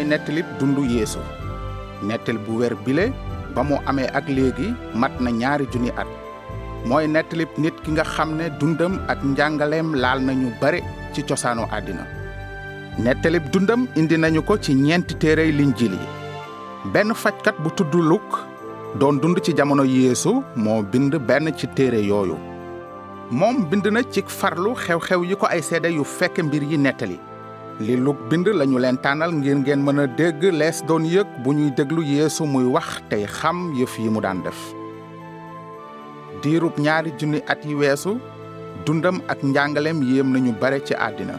mooy nettalib dundu yeesu. Nettali bu wér bile ba mu amee ak léegi mat na ñaari junni at. Mooy nettalib nit ki nga xam ne dundam ak njàngaleem laal nañu bare ci cosaanu àddina. Nettalib dundam indi nañu ko ci ñeenti téerey linjil yi. Benn fajkat bu tudd luk doon dund ci jamono yeesu moo bind benn ci téere yooyu. Moom bind na ci farlu xew-xew yi ko ay seede yu fekk mbir yi nettali li luk bind lañu leen tànnal ngir ngeen mën a dégg lees doon yëg bu ñuy déglu yeesu muy wax tey xam yëf yi mu daan def. Diirub ñaari junni at yi weesu dundam ak njàngaleem yéem nañu bare ci àddina.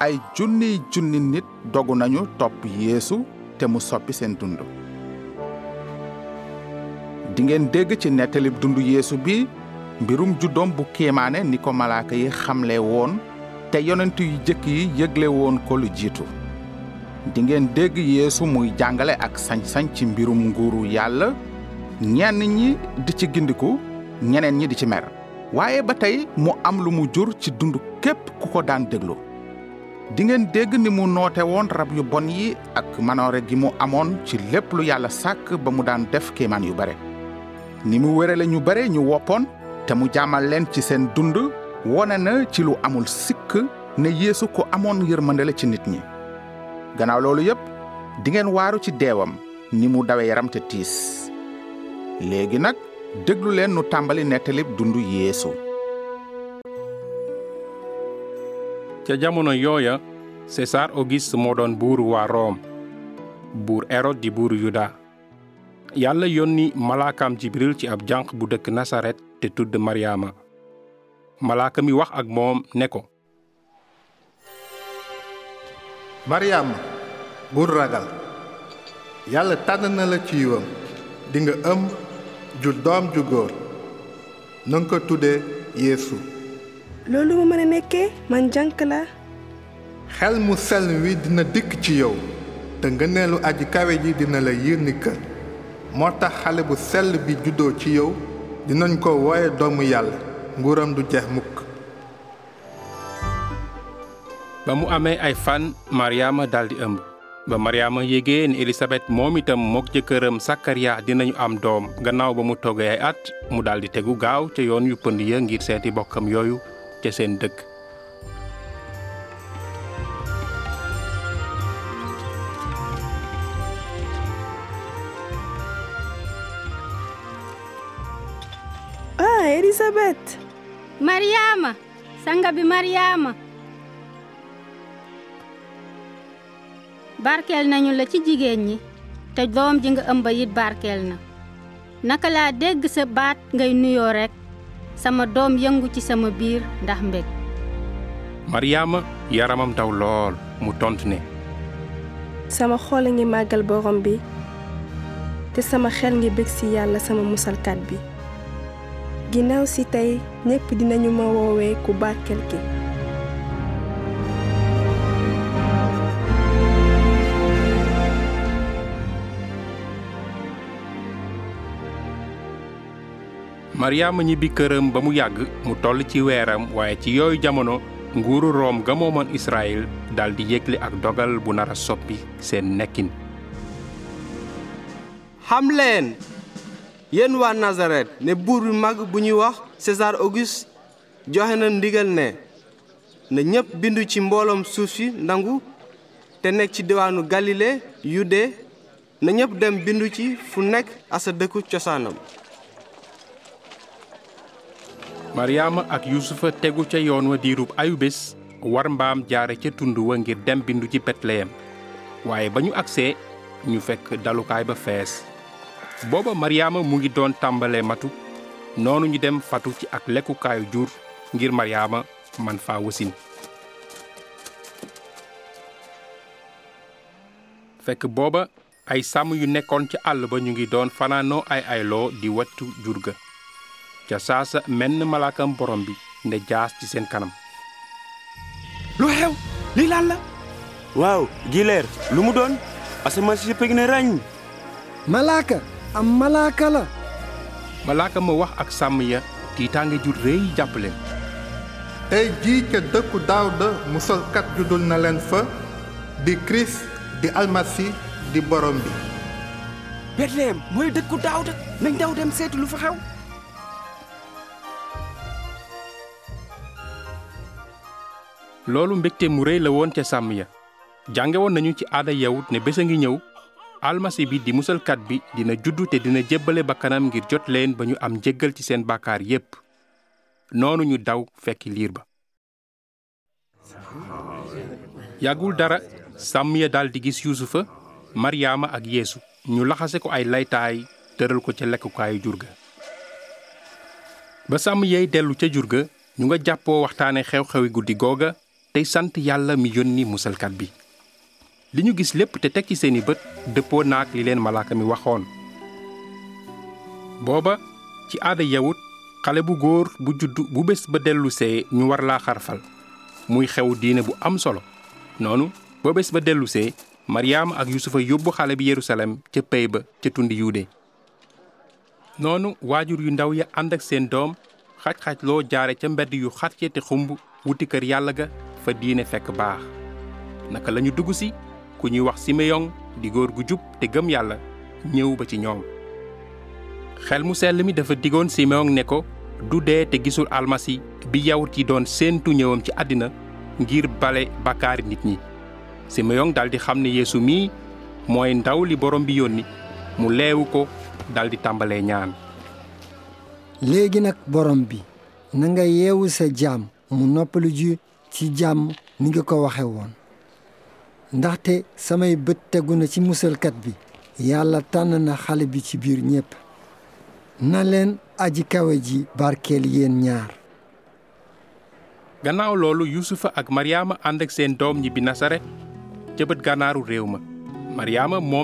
Ay junniy junni nit dogu nañu topp yeesu te mu soppi seen dund. Dingeen dégg ci nettalib dundu yeesu bi mbirum juddoom bu kéemaane ni ko malaaka yi xamle woon te yonent yu jëkk yi yëgle woon ko lu jiitu. Dingeen dégg yeesu muy jàngale ak sañ-sañ ci mbirum nguuru yàlla. Ñenn ñi di ci gindiku ñeneen ñi di ci mer. Waaye ba tey mu am lu mu jur ci dund képp ku ko daan déglu. Dingeen dégg ni mu noote woon rab yu bon yi ak manoore gi mu amoon ci lépp lu yàlla sàkk ba mu daan def kéemaan yu bare. Ni mu wérale ñu bare ñu woppoon te mu jàmmal leen ci seen dund wone na ci lu amul sikk ne yeesu ko amoon yërmande la ci nit ñi. Gannaaw loolu yépp dingeen waaru ci deewam ni mu dawe yaram te tiis. Léegi nag déglu leen nu tàmbali nettalib dundu yeesu. Ca jamono yooya César Auguste moo doon buuru waa Rome buur Hérode di buuru Yuda. Yàlla yónni malaakaam Jibril ci ab janq bu dëkk Nasaret te tudd Maryaama malaaka mi wax ak moom ne ko. Maryaama bul ragal. Yàlla tànn na la ci yiwam. Di nga ëm ju doom ju góor. Na nga ko tuddee Yeesu. Loolu mu mën a nekkee? Man jànk la xel mu sell wi dina dikk ci yow. Te ngëneelu aji kawe ji dina la yiir ni kër. Moo tax xale bu sell bi juddoo ci yow dinañ ko wooye doomu yàlla. Nguuram du jeex mukk. Ba mu amee ay fan Maryaama daldi ëmb. Ba Maryaama yégee ni Elisabeth moom itam mook jëkkëram Sakariya dinañu am doom. Gannaaw ba mu toggee ay at mu daldi tegu gaaw ca yoon yu pënd ya ngir seeti bokkam yooyu ca seen dëkk. Ah Elisabeth Maryaama sanga bi Maryaama barkeel nañu la ci jigéen ñi te doom ji nga ëmba it barkeel na. Naka laa dégg sa baat ngay nuyoo rekk sama doom yëngu ci sama biir ndax mbég. Maryaama yaramam daw lool mu tontu ne. Sama xol a ngi màggal borom bi te sama xel ngi bég ci yàlla sama musalkat bi ginnaaw si tey ñépp dinañu ma woowee ku barkeel ki Maryaama ñibbi këram ba mu yàgg mu toll ci weeram waaye ci yooyu jamono nguuru Room ga moomoon Israël daldi yégle ak dogal bu nara soppi seen nekkin. Xam leen yéen waa Nasaret ne buur bu mag bu ñuy wax César Auguste joxe na ndigal ne bindu ci mbooloom suuf si ndangu te nekk ci Yude na dem bindu ci fu nekk asa dëkku cosaanam. Maryaama ak Yuusufa tegu ca yoon wa diirub ayu bés war mbaam jaare ca tund wa dem bindu ci Betleyem. Waaye ba ñu agsee ñu ba fees booba Maryaama mu ngi doon tàmbalee matu. Noonu ñu dem fatu ci ak lekkukaayu jur ngir Maryaama man faa wasin. Fekk booba ay sàmm yu nekkoon ca àll ba ñu ngi doon fanaanoo ay ayloo di wattu jur ga. Ca saasa menn malaakam borom bi ne jaas ci seen kanam. Lu xew? Lii lan la? Waaw gileer lu mu doon? Asamaan si yëpp ne ràññ. Malaaka am malaaka la malaaka ma wax ak sàmm ya tiitaange ju réy jàpp leen tey jii ca dëkku Daawda musalkat juddul na leen fa di Christ di almasi di borom bi Bethléem mooy dëkku Daawda nañ daw dem seetu lu fa xew. Loolu mbégte mu rëy la woon ca sàmm ya. Jànge woon nañu ci aada yawut ne bés a ngi ñëw almasi bi di musalkat bi dina juddu dina jébbale bakkanam ngir jot leen ba ñu am njéggal ci seen bàkkaar yépp. Noonu daw fekki liir ba. Yàggul dara sàmm ya daldi gis yuusufa maryaama ak yeesu. Ñu laxase ko ay laytaay tëral ko ca lekkukaayu jur ga. Ba sàmm yey dellu ca jur ga ñu nga jàppoo waxtaane xew-xewi guddi googa tey sant yàlla mi yónni musalkat bi. Li ñu gis lépp te teg ci seeni bët dëppoo naak li leen malaaka mi waxoon. Booba ci aada yawut xale bu góor bu juddu bu bés ba dellusee ñu war laa xarfal. Muy xew diine bu am solo. Noonu ba bés ba dellusee maryaama ak yusufa yóbbu xale bi yerusalem ca pey ba ca tundi yuude. Noonu waajur yu ndaw ya ànd ak seen doom xaj-xaj loo jaare ca mbedd yu xat ya te xumb wuti kër yàlla ga fa diine fekk baax. Naka lañu dugg si ku ñuy wax simeyon di góor gu jub te gëm yàlla ñëw ba ci ñoom. Xel mu sell mi dafa digoon simeyon ne ko du dee te gisul almasi bi yawut yi doon séentu ñëwam ci àddina ngir bale bakkaari nit ñi. Simeyon daldi xam ne yeesu mii mooy ndaw li borom bi yónni mu leewu ko daldi tàmbalee ñaan. Léegi nag borom bi na nga yeewu sa jaam mu noppalu ji ci jàmm ni nga ko waxe woon ndaxte samay bët tegu na ci musalkat bi. Yàlla tànn na xale bi ci biir ñépp. Na leen aji kawe ji barkeel yéen ñaar. Gannaaw loolu yusufa ak maryaama ànd ak seen doom ñibbi nasaret ca bët gànnaaru réew ma.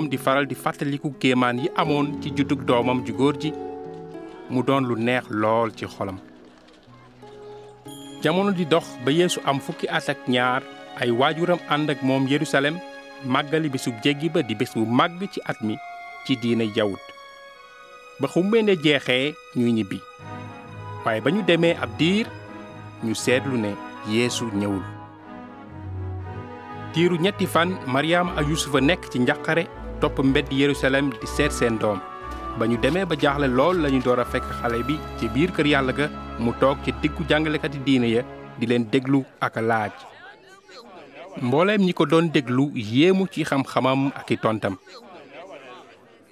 Di faral di fàttaliku kéemaan yi amoon ci juddug doomam ju góor ji. Mu doon lu neex lool ci xolam. Jamono di dox ba yeesu am fukki at ñaar ay waajuram ànd ak moom yerusalem màggali bésub jéggi ba di bés bu ci at mi ci diine yawut. Ba xumbende jeexee ñuy ñibbi. Waaye ba ñu demee ab diir ñu seetlu ne yeesu ñëwul. Diiru ñetti fan maryaama ak yusufa nekk ci njaqare topp mbedd yerusalem di seet seen doom. Ba ñu demee ba jaaxle lool lañu door a fekk xale bi ci biir kër yàlla ga mu toog ci diggu jàngalekati diine ya di leen déglu ak laaj mbooleem ñi ko doon déglu yéemu ci xam-xamam ak i tontam.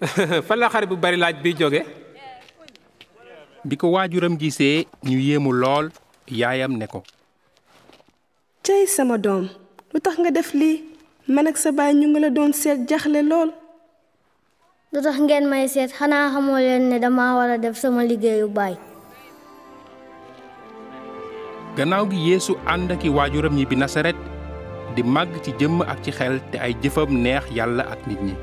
Fan la xare bu bari laaj bi jóge? Bi ko waajuram gisee ñu yéemu lool yaayam ne ko. Cey sama doom lu tax nga def lii? Man ak sa baay ñu ngi la doon seet jaxle lool. Lu tax ngeen may seet? Xanaa xamoo leen ne dama war a def sama liggéeyu baay. Gannaaw gi yeesu ànd ak i waajuram ñi bi nasaret di màgg ci jëmm ak ci xel te ay jëfam neex yàlla ak nit ñi.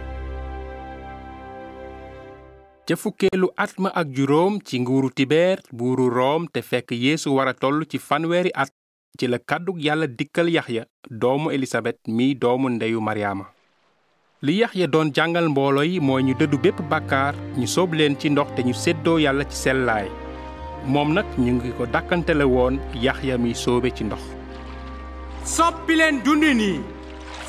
Ca fukkeelu at ma ak juróom ci nguuru tibeer buuru room te fekk yeesu war a toll ci fanweeri at ci la kàddug yàlla dikkal yaxya doomu elisabet mi doomu ndeyu maryaama li yaxya doon jàngal mbooloo yi mooy ñu dëddu bépp bàkkaar ñu sóob leen ci ndox te ñu séddoo yàlla ci sellaay. Moom nag ñu ngi ko dàkkantele woon yaxya mi sóobe ci ndox soppi leen dundin yi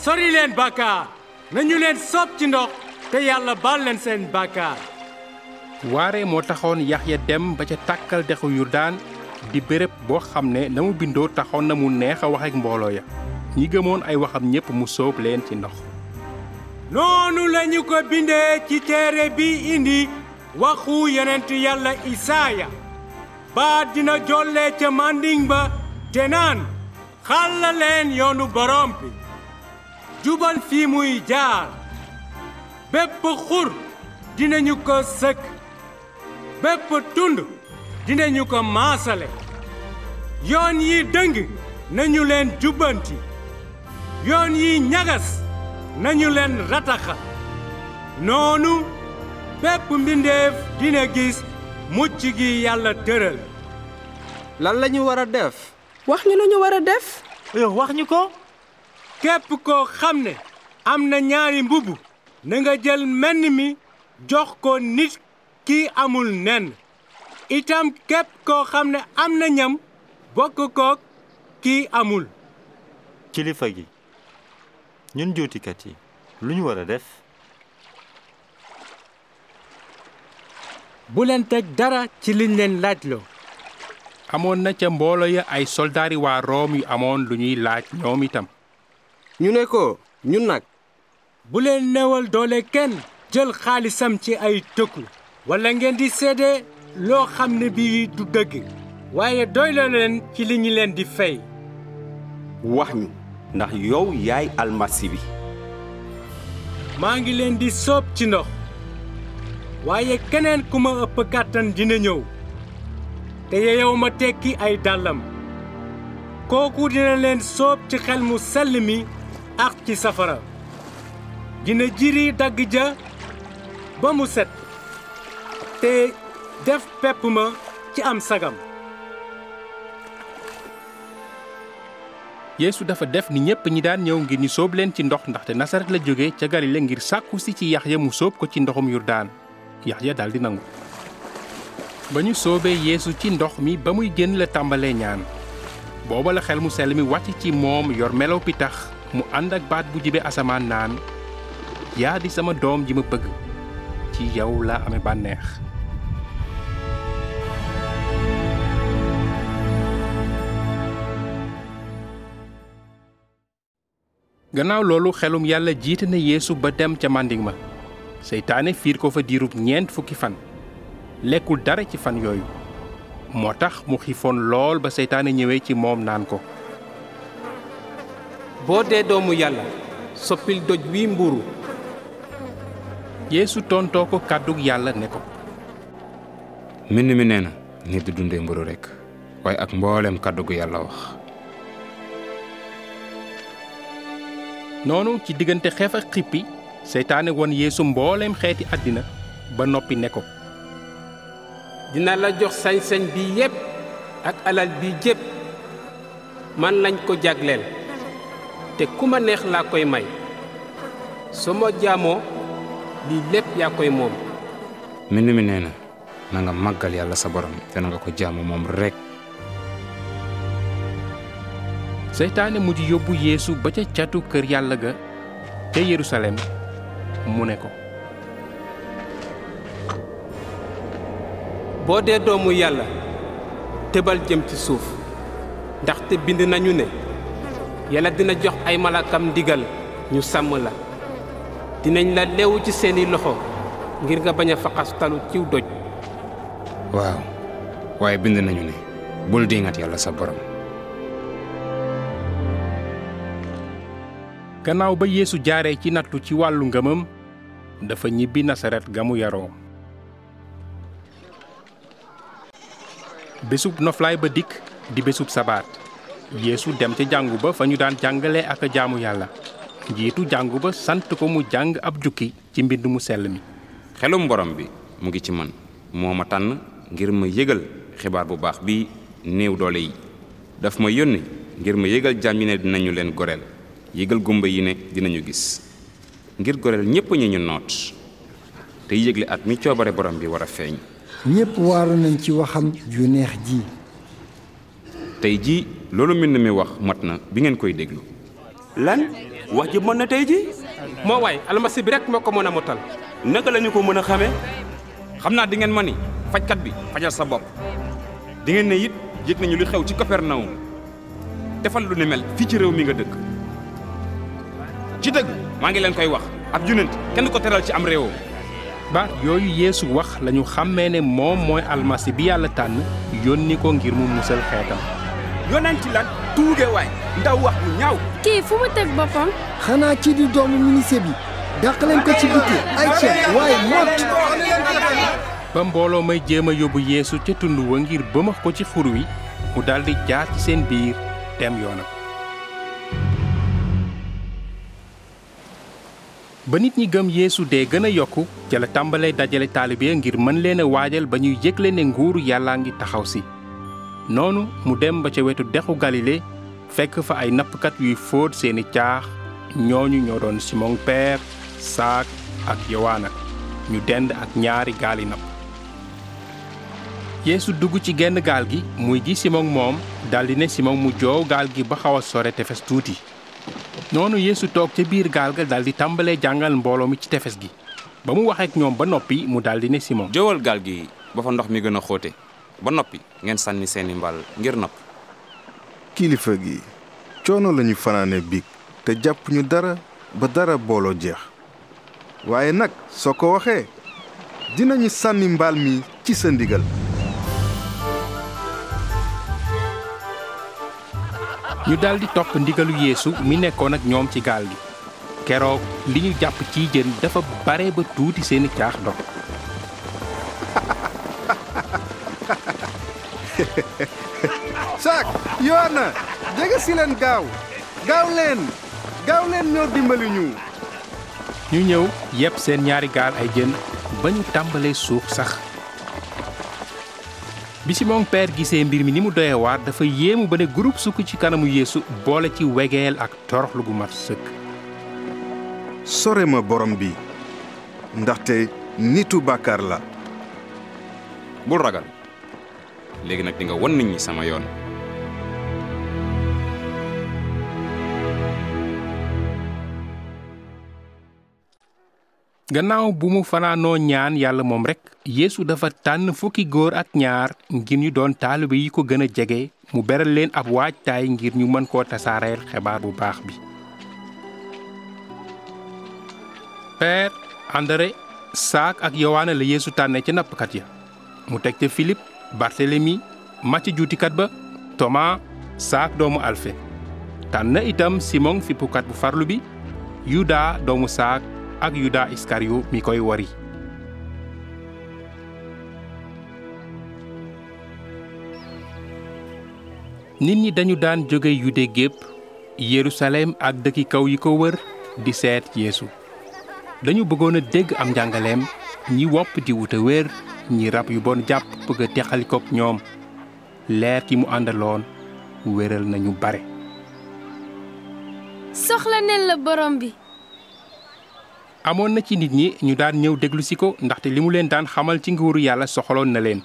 sori leen bàkkaar nañu leen sopp ci ndox te yàlla baal leen seen bàkkaar waare moo taxoon yaxya dem ba ca tàkkal dexu yurdaan di béréb boo xam ne na mu bindoo taxoon na mu neex a wax ak mbooloo ya ñi gëmoon ay waxam ñépp mu sóob leen ci ndox noonu lañu ko bindee ci téere bi indi waxu yonent yàlla isaaya baat dina jolle ca manding ba te naan xàlla leen yoonu borom bi. jubal fi muy jaar. bépp xur dinañu ko sëkk. bépp tund dinañu ko maasale. yoon yi dëng nañu leen jubbanti. yoon yi ñagas nañu leen dina gis mucc gi yàlla tëral. lan wax ñu lu ñu war a def wax ñu ko. Képp koo xam ne am na ñaari mbubb na nga jël menn mi jox ko nit ki amul nen. Itam képp koo xam ne am na ñam bokk ki amul. Kilifa gi ñun juutikat yi lu ñu war a def? Bu leen teg dara ci liñ leen laajloo amoon na ca mboolo ya ay soldaari waa Room yu amoon lu ñuy laaj ñoom itam. Ñu ne ko ñun nag bu leen newal doole kenn jël xaalisam ci ay tëkku. Walla ngeen di seede loo xam ne bii du dëgg waaye doyloo leen ci li ñu leen di fay. wax ñu ndax yow yaay almasi bi. Maa ngi leen di soob ci ndox waaye keneen ku ma ëpp kàttan dina ñëw te yeyow ma tekki ay dàllam kooku dina leen soob ci xel mu sell ak ci safara. Dina jiri dagg ba mu set. Te def pepp ma ci am sagam. Yeesu dafa def ni ñépp ñi daan ñëw ngir ñu sóob leen ci ndox ndaxte Nasaret la jóge ca Galile ngir sàkku si ci mu sóob ko ci ndoxum Yordaan. Yaxya daldi nangu ba ñu soobee Yeesu ci ndox mi ba muy génn la tàmbalee ñaan. Booba la xel mu sell mi wàcc ci moom yor melaw pitax mu ànd ak baat bu jibe asamaan naan yaa di sama doom ji ma bëgg ci yow laa amee bànneex. Gannaaw loolu xelum yàlla jiite na yeesu ba dem ca ma. Seytaane fiir ko fa diirub ñeent fukki fan lekkul dara ci fan yooyu. Moo tax mu xiifoon lool ba seytaane ñëwee ci moom naan ko boo dee doomu yàlla soppil doj wi mburu. Yeesu tontoo ko kàddug yàlla ne ko mbind mi nee na nit du dundee mburu rekk waaye ak mboolem kàddu gu yàlla wax. Noonu ci diggante xeef ak xippi seytaane won yeesu mbooleem xeeti àddina ba noppi ne ko dina la jox sañ-sañ bi yépp ak alal bi jépp man lañ ko jagleel. Te ku ma neex laa koy may. Su ma jaamoo lii lépp yaa koy moom. Mbind mi nee na na nga màggal yàlla sa borom te na nga ko jaamu moom rekk. Seytaane mujj yóbbu yeesu ba ca catu kër yàlla ga ca yerusalem mu ne ko boo dee doomu yàlla tëbal jëm ci suuf. Ndaxte bind nañu ne yàlla dina jox ay malakam ndigal ñu sàmm la. Dinañ la leewu ci seeni loxo ngir nga bañ a faqastalu ciw doj. Waaw waaye bind nañu ne bul diingat yàlla sa borom. Gannaaw ba yeesu jaaree ci nattu ci wàllu ngëmam dafa ñibbi nasaret ga mu yaroo bésub noflaay ba dikk di bésub sabaat. Yeesu dem ca jàngu ba fa ñu daan jàngale ak jaamu yàlla. Njiitu jàngu ba sant ko mu jàng ab jukki ci mbind mu sell mi. Xelum borom bi mu ngi ci man. Moo ma tànn ngir ma yëgal xibaar bu baax bi néew te yëgle at mi coobare borom bi ñépp waaru nañ ci waxam ju neex ji. Tey jii loolu mbind mi wax mat na bi ngeen koy déglu. Lan? Wax ji mën na tey ji moo waay almasi bi rek moo ko mën a motal. Naka lañu ko mën a xamee xam naa di ngeen ma ni fajkat bi fajal sa bopp. Di ngeen ne it yëg nañu li xew ci Kapernaum defal lu ni mel fii ci réew mi nga dëkk. Ci dëgg maa ngi leen koy wax ab junent kenn ko teral ci am réewam baat yooyu yeesu wax lañu xàmmee ne moom mooy almasi bi yàlla tànn yónni ko ngir mu musal xeetam. Yonent lan? Tuuge waay ndaw wax bu ñaaw. Kii fu mu teg boppam? Xanaa ci di doomu ministre bi. Dàq leen ko ci biti. Ay ceeb waaye mott ba mbooloo may jéem a yóbbu yeesu ca tund wa ngir bëmax ko ci xur wi mu daldi jaar ci seen biir dem yoonam ba nit ñi gëm yeesu dee gën a yokku ca la tàmbalee dajale taalibe ngir mën leen a waajal ba ñuy yëgle ne nguuru yàllaa ngi taxaw si. Noonu mu dem ba ca wetu dexu galile fekk fa ay nappkat yuy fóot seeni caax ñooñu ñoo doon simon peer saak ak yowaana. Ñu dend ak ñaari gaali napp. Yeesu dugg ci genn gaal gi muy ji simon moom daldi ne simon mu joow gaal gi ba xaw a sore tefes tuuti noonu yeesu toog ca biir gaal ga daldi tàmbalee jàngal mbooloo mi ci tefes gi. Ba mu waxeek ñoom ba noppi mu daldi ne simon. Jëwal gaal gi ba fa ndox mi gën a xóote. Ba noppi ngeen sànni seeni mbal ngir nopp. Kilifa gi coono lañu fanaane biig te jàpp ñu dara ba dara booloo jeex. Waaye nag soo ko waxee dinañu sànni mbaal mi ci sa ndigal ñu daldi topp ndigalu yeesu mi nekkoon ak ñoom ci gaal gi. Keroog li ñu jàpp ciy jën dafa bare ba tuuti seeni caax dog saak yoona jege si leen gaaw. Gaaw leen. Gaaw leen ñoo dimbali ñu. Ñu ñëw yépp seen ñaari gaal ay jën ba ñu tàmbalee suux sax bi Simon Peer gisee mbir mi ni mu doyee waar dafa yéemu ba ne groupe sukk ci kanamu yeesu boole ci wegeel ak toroxlu gu mat sëkk sore ma borom bi ndaxte nitu bàkkaar la. Bul ragal. Léegi nag di nga won nit ñi sama yoon. Gannaaw bu mu fanaanoo ñaan yàlla moom rekk yeesu dafa tànn fukki góor ak ñaar ngir ñu doon taalibe yi ko gën a jege mu beral leen ab waajtaay ngir ñu mën koo tasaareel xibaar bu baax bi. Peer andare saak ak yowaana la yeesu tànne ca nappkat ya. Mu bartelemi màcc juutikat ba tomaa saak doomu alfe tànn itam simon fippukat bu farlu bi yuda doomu saak ak yuda iskariyo mi koy wari nit ñi dañu daan jóge yude gépp yerusalem ak dëkki kaw yi ko wër di seet yeesu. Dañu bëggoon a dégg am njàngaleem ñi wopp di wuta wér ñi rab yu bon jàpp bëgg a teqalikook ñoom. Leer ki mu àndaloon wéral nañu bare. Soxla neen la borom bi. Amoon na ci nit ñi ñu daan ñëw déglu si ko ndaxte li mu leen daan xamal ci nguuru yàlla soxaloon na leen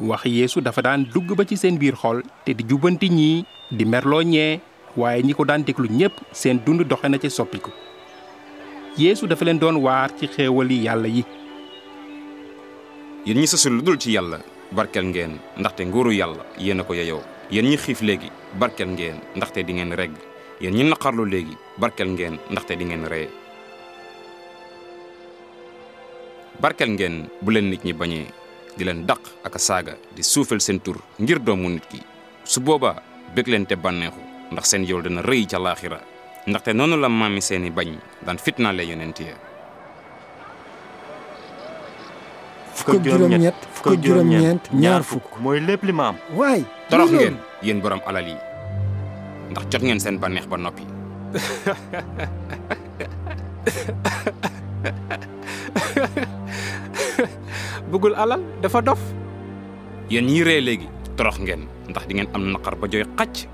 wax yeesu dafa daan dugg ba ci seen biir xol te di jubbanti ñii di merloo ñee waaye ñi ko daan déglu ñépp seen dund doxe na ca soppiku. Yeesu dafa leen doon waar ci xéewali yàlla yi. Yéen ñi sësul lu dul ci yàlla barkel ngeen ndaxte nguuru yàlla yéen a ko yeyoo. Yéen ñi xiif léegi barkel ngeen ndaxte di ngeen regg. Yéen ñi naqarlu léegi barkel ngeen ndaxte di ngeen ree. Barkel ngeen bu leen nit ñi bañee di leen daq ak a saaga di suufel seen tur ngir doomu nit ki. Su boobaa bég leen te bànneexu ndax seen yool dina rëy ca laaxira. Ndaxte noonu la maami seeni bañ daan fitnaale yonent ya. Fukk juróom-ñett fukk juróom-ñeent ñaar fukk. Mooy lépp li ma am. Waay torox ngeen yéen borom alal yi. Ndax jot ngeen seen bànneex ba noppi bëggul alal dafa dof. Yéen ñi ree léegi torox ngeen ndax di ngeen am naqar ba jooy xacc.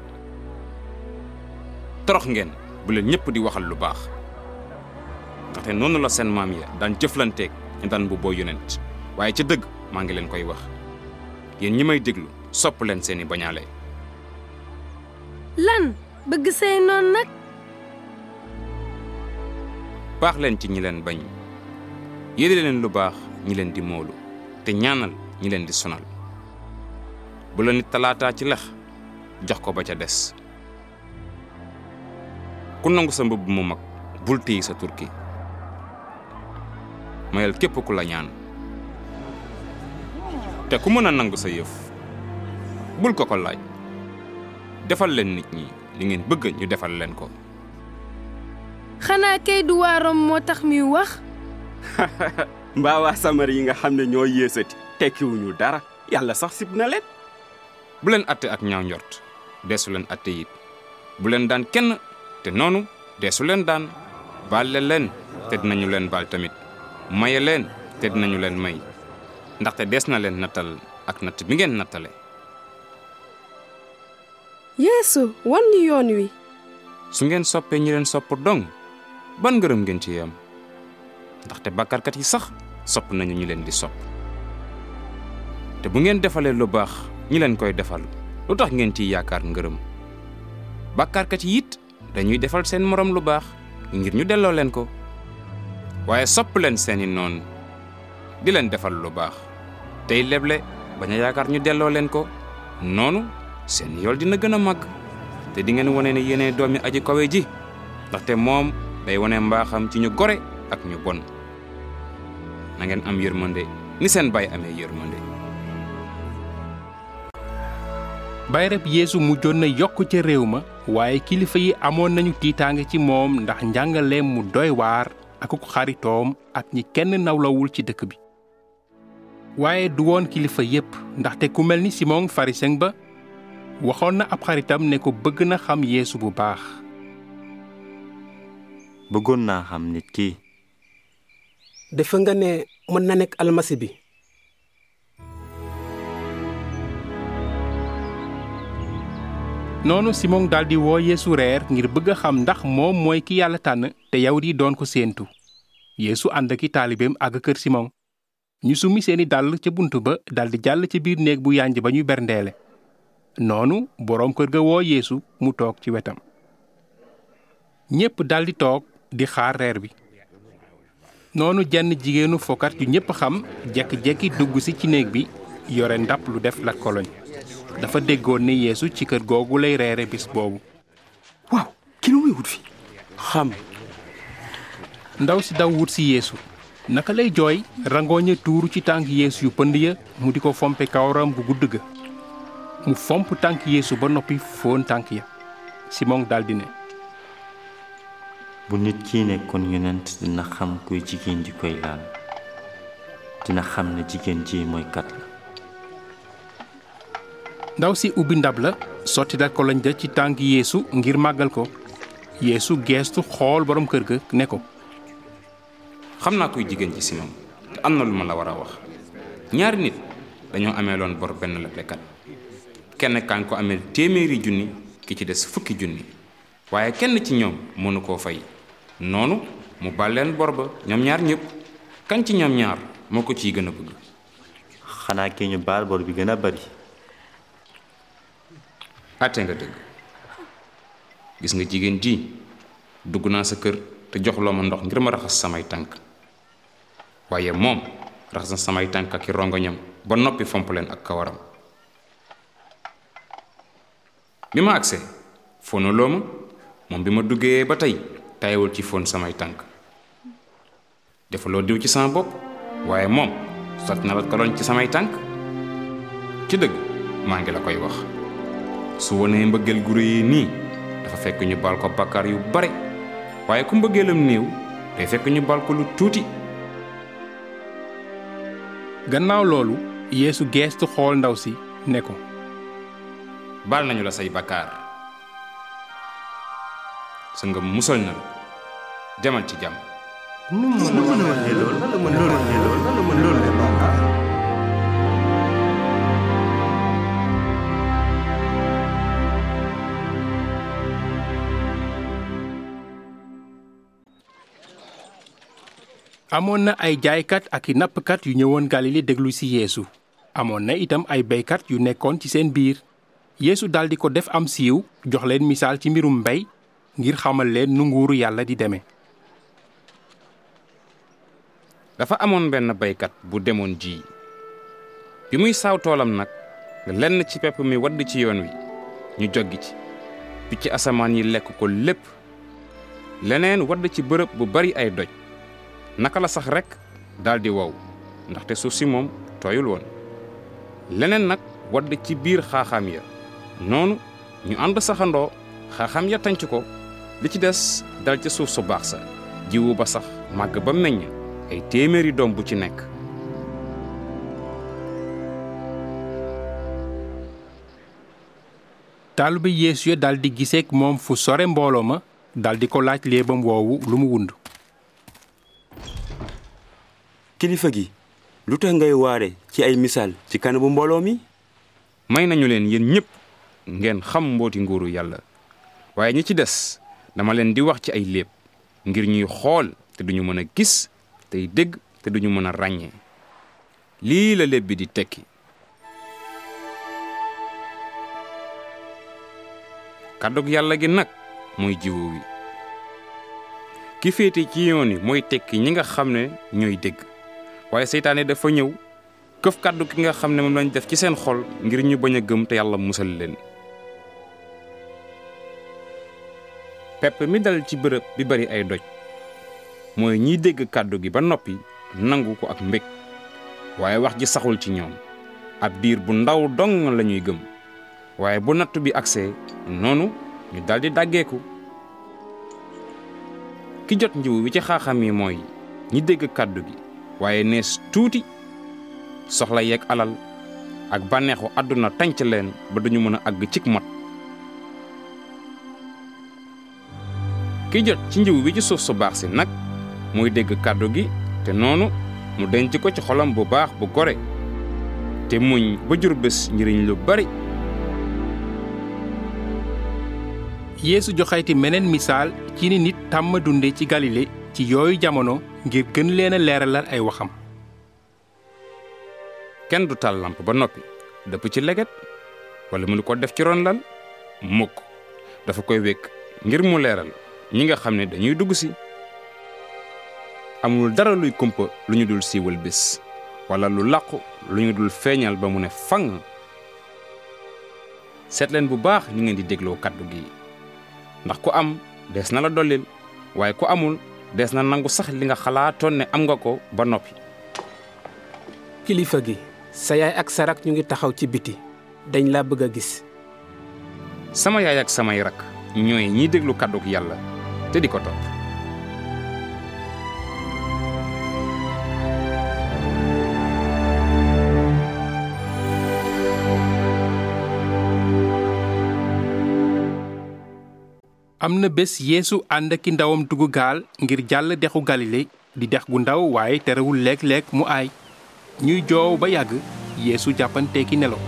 Torox ngeen bu leen ñëpp di waxal lu baax. Ndaxte noonu la seen maam ya daan jëflanteeg ñu daan bu boo yonent. Waaye ca dëgg maa ngi leen koy wax. Yéen ñi may déglu sopp leen seeni bañaale. Lan? Bëgg say noon nag? Baax leen ci ñi leen bañ. Yéene leen lu baax ñi leen di moolu te ñaanal ñi leen di sonal. Bu la nit talaataa ci lex jox ko ba ca des. Ku nangu sa mbubb mu mag bul téye sa turki. Mayal képp ku la ñaan. Te ku mën a nangu sa yëf bul ko ko laaj. Defal leen nit ñi li ngeen bëgg ñu defal leen ko. Xanaa kay du waarom moo tax muy wax mbaa waa samar yi nga xam ne ñoo yéesati. Tekkiwuñu dara. Yàlla sax sib na leen. Bu leen atte ak ñaaw njort. Deesu leen atte it. Bu leen daan kenn. Te noonu deesu leen daan. Baale leen te dinañu leen baal tamit. Maye leen te dinañu leen may. Ndaxte dees na leen nattal ak natt bi ngeen nattale. Yeesu wan ñu yoon wi. Su ngeen soppee ñi leen sopp dong ban ngërëm ngeen ci yam? Ndaxte bàkkaarkat yi sax sopp nañu ñi leen di sopp. Te bu ngeen defalee lu baax ñi leen koy defal lu tax ngeen ciy yaakaar ngërëm? Bàkkaarkat yi it dañuy defal seen morom lu baax ngir ñu delloo leen ko. Waaye sopp leen seeni di leen defal lu baax. Tey leble bañ a yaakaar ñu delloo leen ko. Noonu seen yool dina gën a màgg. Te di ngeen wone ne yéene doomi aji kawe ji ndaxte moom day wone mbaaxam ci ñu gore ak ñu bon na ngeen am yërmande ni seen baay amee yërmande bayrab yeesu mujjoon na yokk ca réew ma waaye kilifa yi amoon nañu tiitaange ci moom ndax njàngaleem mu doy waar ak ku xaritoom ak ñi kenn nawlawul ci dëkk bi. Waaye du woon kilifa yépp ndaxte ku mel ni simon pharisien ba waxoon na ab xaritam ne ko bëgg na xam yeesu bu baax. Bëggoon naa xam nit ki defe nga ne mën na nekk almasi bi? Noonu simon daldi woo yeesu reer ngir bëgg a xam ndax moom mooy ki yàlla tànn te yawut yi doon ko séentu. Yeesu ànd aki taalibeem àgg kër simon. Ñu summi seeni dàll ca bunt ba daldi jàll ca biir néeg bu yànj ba ñuy berndeele. Noonu boroom kër ga woo yeesu mu toog ci wetam. Ñépp daldi toog di xaar reer bi noonu jenn jigéenu fokat yu ñépp xam jekki-jekki dugg si ci néeg bi yore ndab lu def la koloñ. Dafa déggoon ne yeesu ci kër googu lay reere bis boobu. Waaw ki lu muy wut fi xam. Ndaw si daw wut si yeesu. Naka lay jooy? Rangooña tuuru ci tànk yeesu yu pënd ya mu di ko fompe kawaram bu gudd ga. Mu fomp tànk yeesu ba noppi foon tànk ya. Simon daldi ne bu nit kii nekkoon yonent dina xam kuy jigéen ji koy laal dina xam ne jigéen ji mooy kat la ndaw si ubbi ndab la sotti dal koloñ ja ci tànk yeesu ngir màggal ko. Yeesu geestu xool borom kër ga ne ko? Xam naa kuy jigéen ci simon. Te am na lu ma la war a wax. Ñaari nit dañoo amee loon bor benn leblekat. Kenn kaan ko amee téeméeri junni ki ci des fukki junni. Waaye kenn ci ñoom mënu koo fay noonu mu bal leen bor ba ñoom ñaar ñëpp. Kan ci ñoom ñaar moo ko ciy gën a bëgg? Xanaa ki ñu baal bor bi gën a bari. Àtte nga dëgg. Gis nga jigéen ji dugg naa sa kër te joxloo ma ndox ngir ma raxas samay tànk. Waaye moom raxas na samay tànk ak i rongoñam ba noppi fomp leen ak kawaram. Bi ma agsee fonaloo ma. Moom bi ma duggee ba tey tayewul ci fon samay tànk. Defaloo diw ci sama bopp waaye moom sot na la koloñ ci samay tànk. Ci dëgg maa ngi la koy wax. Su wonee mbëggeel gu réy nii dafa fekk ñu baal ko bakkaar yu bare. Waaye ku mbëggeelam néew day fekk ñu baal ko lu tuuti. Gannaaw loolu yeesu geestu xool ndaw si ne ko baal nañu la say bakkaar sa ngëm musal na la demal ci jàmm nu mu mën a waxee loolu la mën a waxee loolu la mën loolu la baax amoon na ay jaaykat ak nappkat yu ñëwoon galile déglu ci yeesu amoon na itam ay yu nekkoon ci seen biir yeesu daldi ko def am siiw jox leen misaal ci mbirum ngir xamal leen nu nguuru yàlla di demee dafa amoon benn baykat bu demoon ji. Bi muy saaw toolam nag lenn ci pepp mi wadd ci yoon wi ñu joggi ci. Picc asamaan yi lekk ko lépp. Leneen wadd ci bërëb bu bari ay doj. Naka la sax rekk daldi wow ndaxte suuf si moom tooyul woon. Leneen nag wadd ci biir xaaxaam ya. Noonu ñu ànd saxandoo xaaxaam ya tanc ko. Li ci des dal ca suuf su baax sa. Jiwu ba sax màgg ba meññ. Ay téeméeri doom bu ci nekk. Taalibe yeesu ya daldi giseek moom fu sore mbooloo ma daldi ko laaj léebam woowu lu mu wund. Kilifa gi lu tax ngay waare ci ay misaal ci kanamu mbooloo mi? May nañu leen yéen ñépp ngeen xam mbooti nguuru yàlla. Waaye ñi ci des dama leen di wax ci ay léeb ngir ñuy xool te duñu mën a gis tey dégg te duñu mën a ràññee. Lii la léeb bi di tekki. Kàddug yàlla gi nag mooy jiwu wi. Ki féete ci yoon wi mooy tekki ñi nga xam ne ñooy dégg. Waaye seytaane dafa ñëw këf kàddu ki nga xam ne moom lañ def ci seen xol ngir ñu bañ a gëm te yàlla musal leen. Pepp mi dal ci bërëb bi bari ay doj mooy ñiy dégg kàddu gi ba noppi nangu ko ak mbég. Waaye wax ji saxul ci ñoom. Ab diir bu ndaw dong lañuy gëm. Waaye bu nattu bi agsee noonu ñu daldi dàggeeku. Ki jot njiw wi ci xaaxam yi mooy ñi dégg kàddu gi. Waaye nees tuuti. Soxla yeeg alal ak bànneexu àdduna tànc leen ba duñu mën a àgg mot. Ki jot ci njiw bi ci suuf su baax si nag muy dégg kàddu gi te noonu mu denc ko ci xolam bu baax bu gore. Te muñ ba jur bés njëriñ lu bari. Yeesu joxayti meneen misaal ci ni nit tàmm dunde ci galile ci yooyu jamono ngir gën leen a leeralal ay waxam. Kenn du taal lamp ba noppi dëpp ci leget wala di ko def ci ron lal mukk. Dafa koy wékk ngir mu leeral ñi nga xam ne dañuy dugg si amul dara luy kumpa lu ñu dul siiwal bés wala lu làqu lu ñu dul feeñal ba mu ne fang. Seet leen bu baax ni ngeen di dégloo kàddu gi. Ndax ku am dees na la dollil waaye ku amul dees na nangu sax li nga xalaatoon ne am nga ko ba noppi. Kilifa gi sa yaay ak sa rak ñu ngi taxaw ci biti. Dañ laa bëgg a gis. Sama yaay ak samay rak ñooy ñiy déglu kàddug yàlla te di ko topp am na bés yeesu ànd aki ndawam dugg gaal ngir jàll dexu galile di dex gu ndaw waaye terewul léeg-léeg mu aay. Ñuy joow ba yàgg yeesu jàppanteeki nelaw.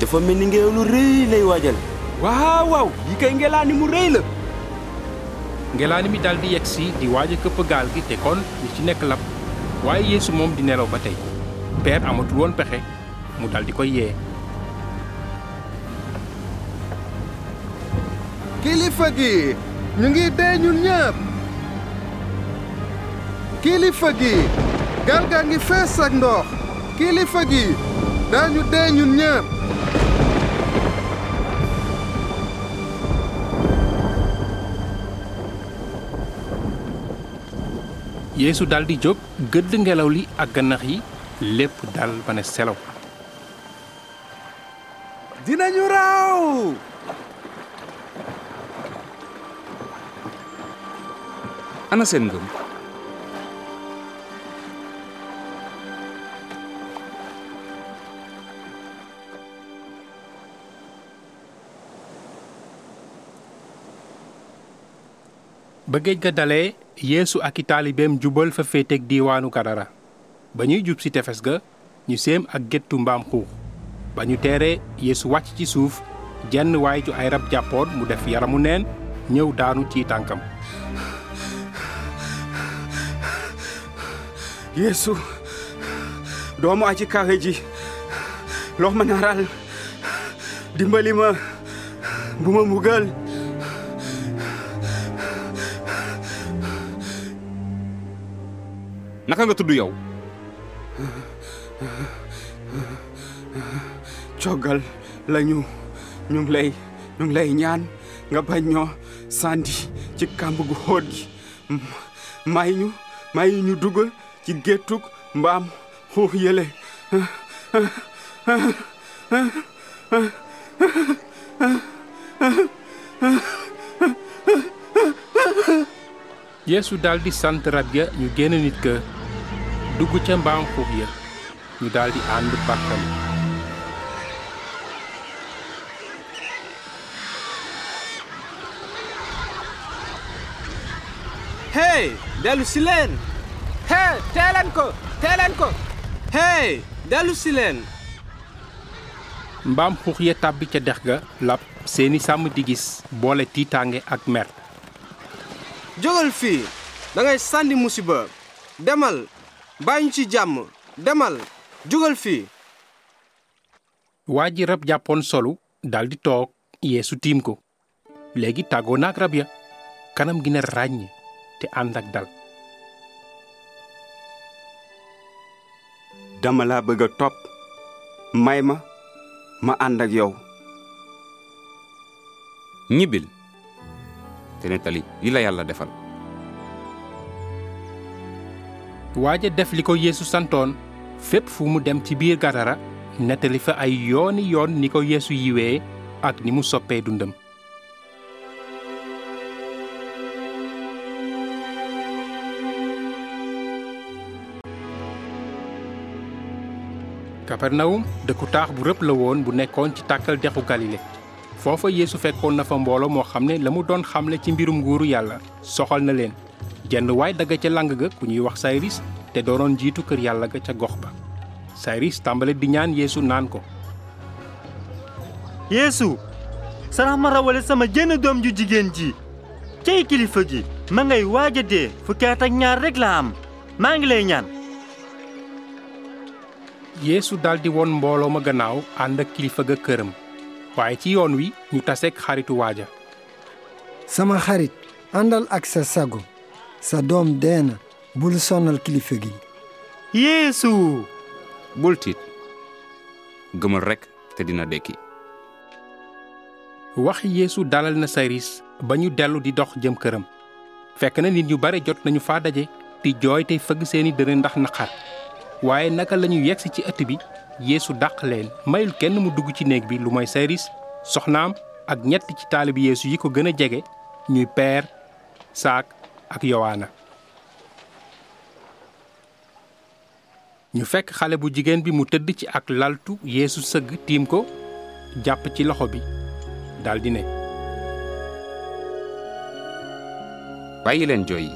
Dafa mel ni ngelaw lu rëy lay waajal. Waaw waaw yi kay ngelaani mu rëy la. Ngelaani mi daldi yegsi di waaj a këpp gaal gi te kon ñi ci nekk lab. Waaye yeesu moom di nelaw ba tey. Peer amatul woon pexe mu daldi koy yee kilifa gi. Ñu ngi dee ñun ñëpp. Kilifa gi. Gaal gaa ngi fees ak ndox. Kilifa gi. Daañu dee ñun ñëpp. Yeesu daldi jóg gëdd ngelaw li ak gannax yi lépp dal ba ne selaw. Dinañu raw ana seen ngëm. Ba ga dalee yeesu ak i taalibeem jubal fa féeteeg diiwaanu kadara. Ba ñuy jub si tefes ga ñu séem ak géttu mbaam xuux. Ba ñu teeree yeesu wàcc ci suuf jenn waay ju ay rab jàppoon mu def yaramu neen ñëw daanu ci tànkam. Yeesu doomu aji kawe ji. Lox ma naral dimbali ma bu ma mbugal naka nga tudd yow coggal lañu ñu ngi lay ñu ngi lay ñaan nga bañ ñoo sandi ci kàmb gu xóot gi may ñu may ñu dugg ci géttug mbaam xuux yële yeesu daldi sant rab ya ñu génn nit ka dugg ca mbaam xuux ya ñu daldi ànd barkam hey dellu si leen ko hey dellu si leen mbaam xuux ya tàbbi ca dex ga lab seeni sàmm di gis boole tiitaange ak mer. Jógal fii da ngay sànni musiba. Demal bàyyi ci jàmm. Demal jógal fii waa ji rab jàppoon solu daldi toog yeesu tiim ko. Léegi tàggoo naag rab ya. Kanam gi ne ràññ te ànd ak dal dama laa bëgg a topp. May ma ma ànd ak yow. Ñibbil. Te nettali li la yàlla defal. Waaja def li ko yeesu santoon. Fépp fu mu dem ci biir gadara nettali fa ay yooni yoon ni ko yeesu yiwee ak ni mu soppee dundam kapernawum dëkku taax bu rëpp la woon bu nekkoon ci tàkkal dexu galile foofa yeesu fekkoon na fa mbooloo moo xam ne la mu doon xamle ci mbirum nguuru yàlla soxal na leen. Jenn waay dagga ca lang ga ku ñuy wax sayris te doonoon jiitu kër yàlla ga ca gox ba. Sayris tàmbale di ñaan yeesu naan ko yeesu sarax ma rawale sama jenn doom ju jigéen ji. Cey kilifa gi ma ngay dee ñaar rek la am. Maa ngi lay ñaan yeesu daldi woon mbooloo ma gannaaw ànd ak kilifa ga këram. Waaye ci yoon wi ñu taseeg xaritu waaja. Sama xarit àndal ak sa sago. Sa doom dee na bul sonal kilifa gi. Yeesu! Bul tiit. Gëmal rekk te dina dekki. Wax yeesu dalal na sayris ba ñu dellu di dox jëm këram. Fekk na nit ñu bare jot nañu faa daje di jooy tey fëgg seeni dënn ndax naqar. Waaye naka lañu yegsi ci ëtt bi? Yeesu dàq leen. Mayul kenn mu dugg ci néeg bi lu mooy sayris soxnaam ak ñett ci taalibi yeesu yi ko gën a jege ñuy peer saak ak yowaana. Ñu fekk xale bu jigéen bi mu tëdd ci ak laltu yeesu sëgg tiim ko jàpp ci loxo bi daldi ne bàyyi leen jooy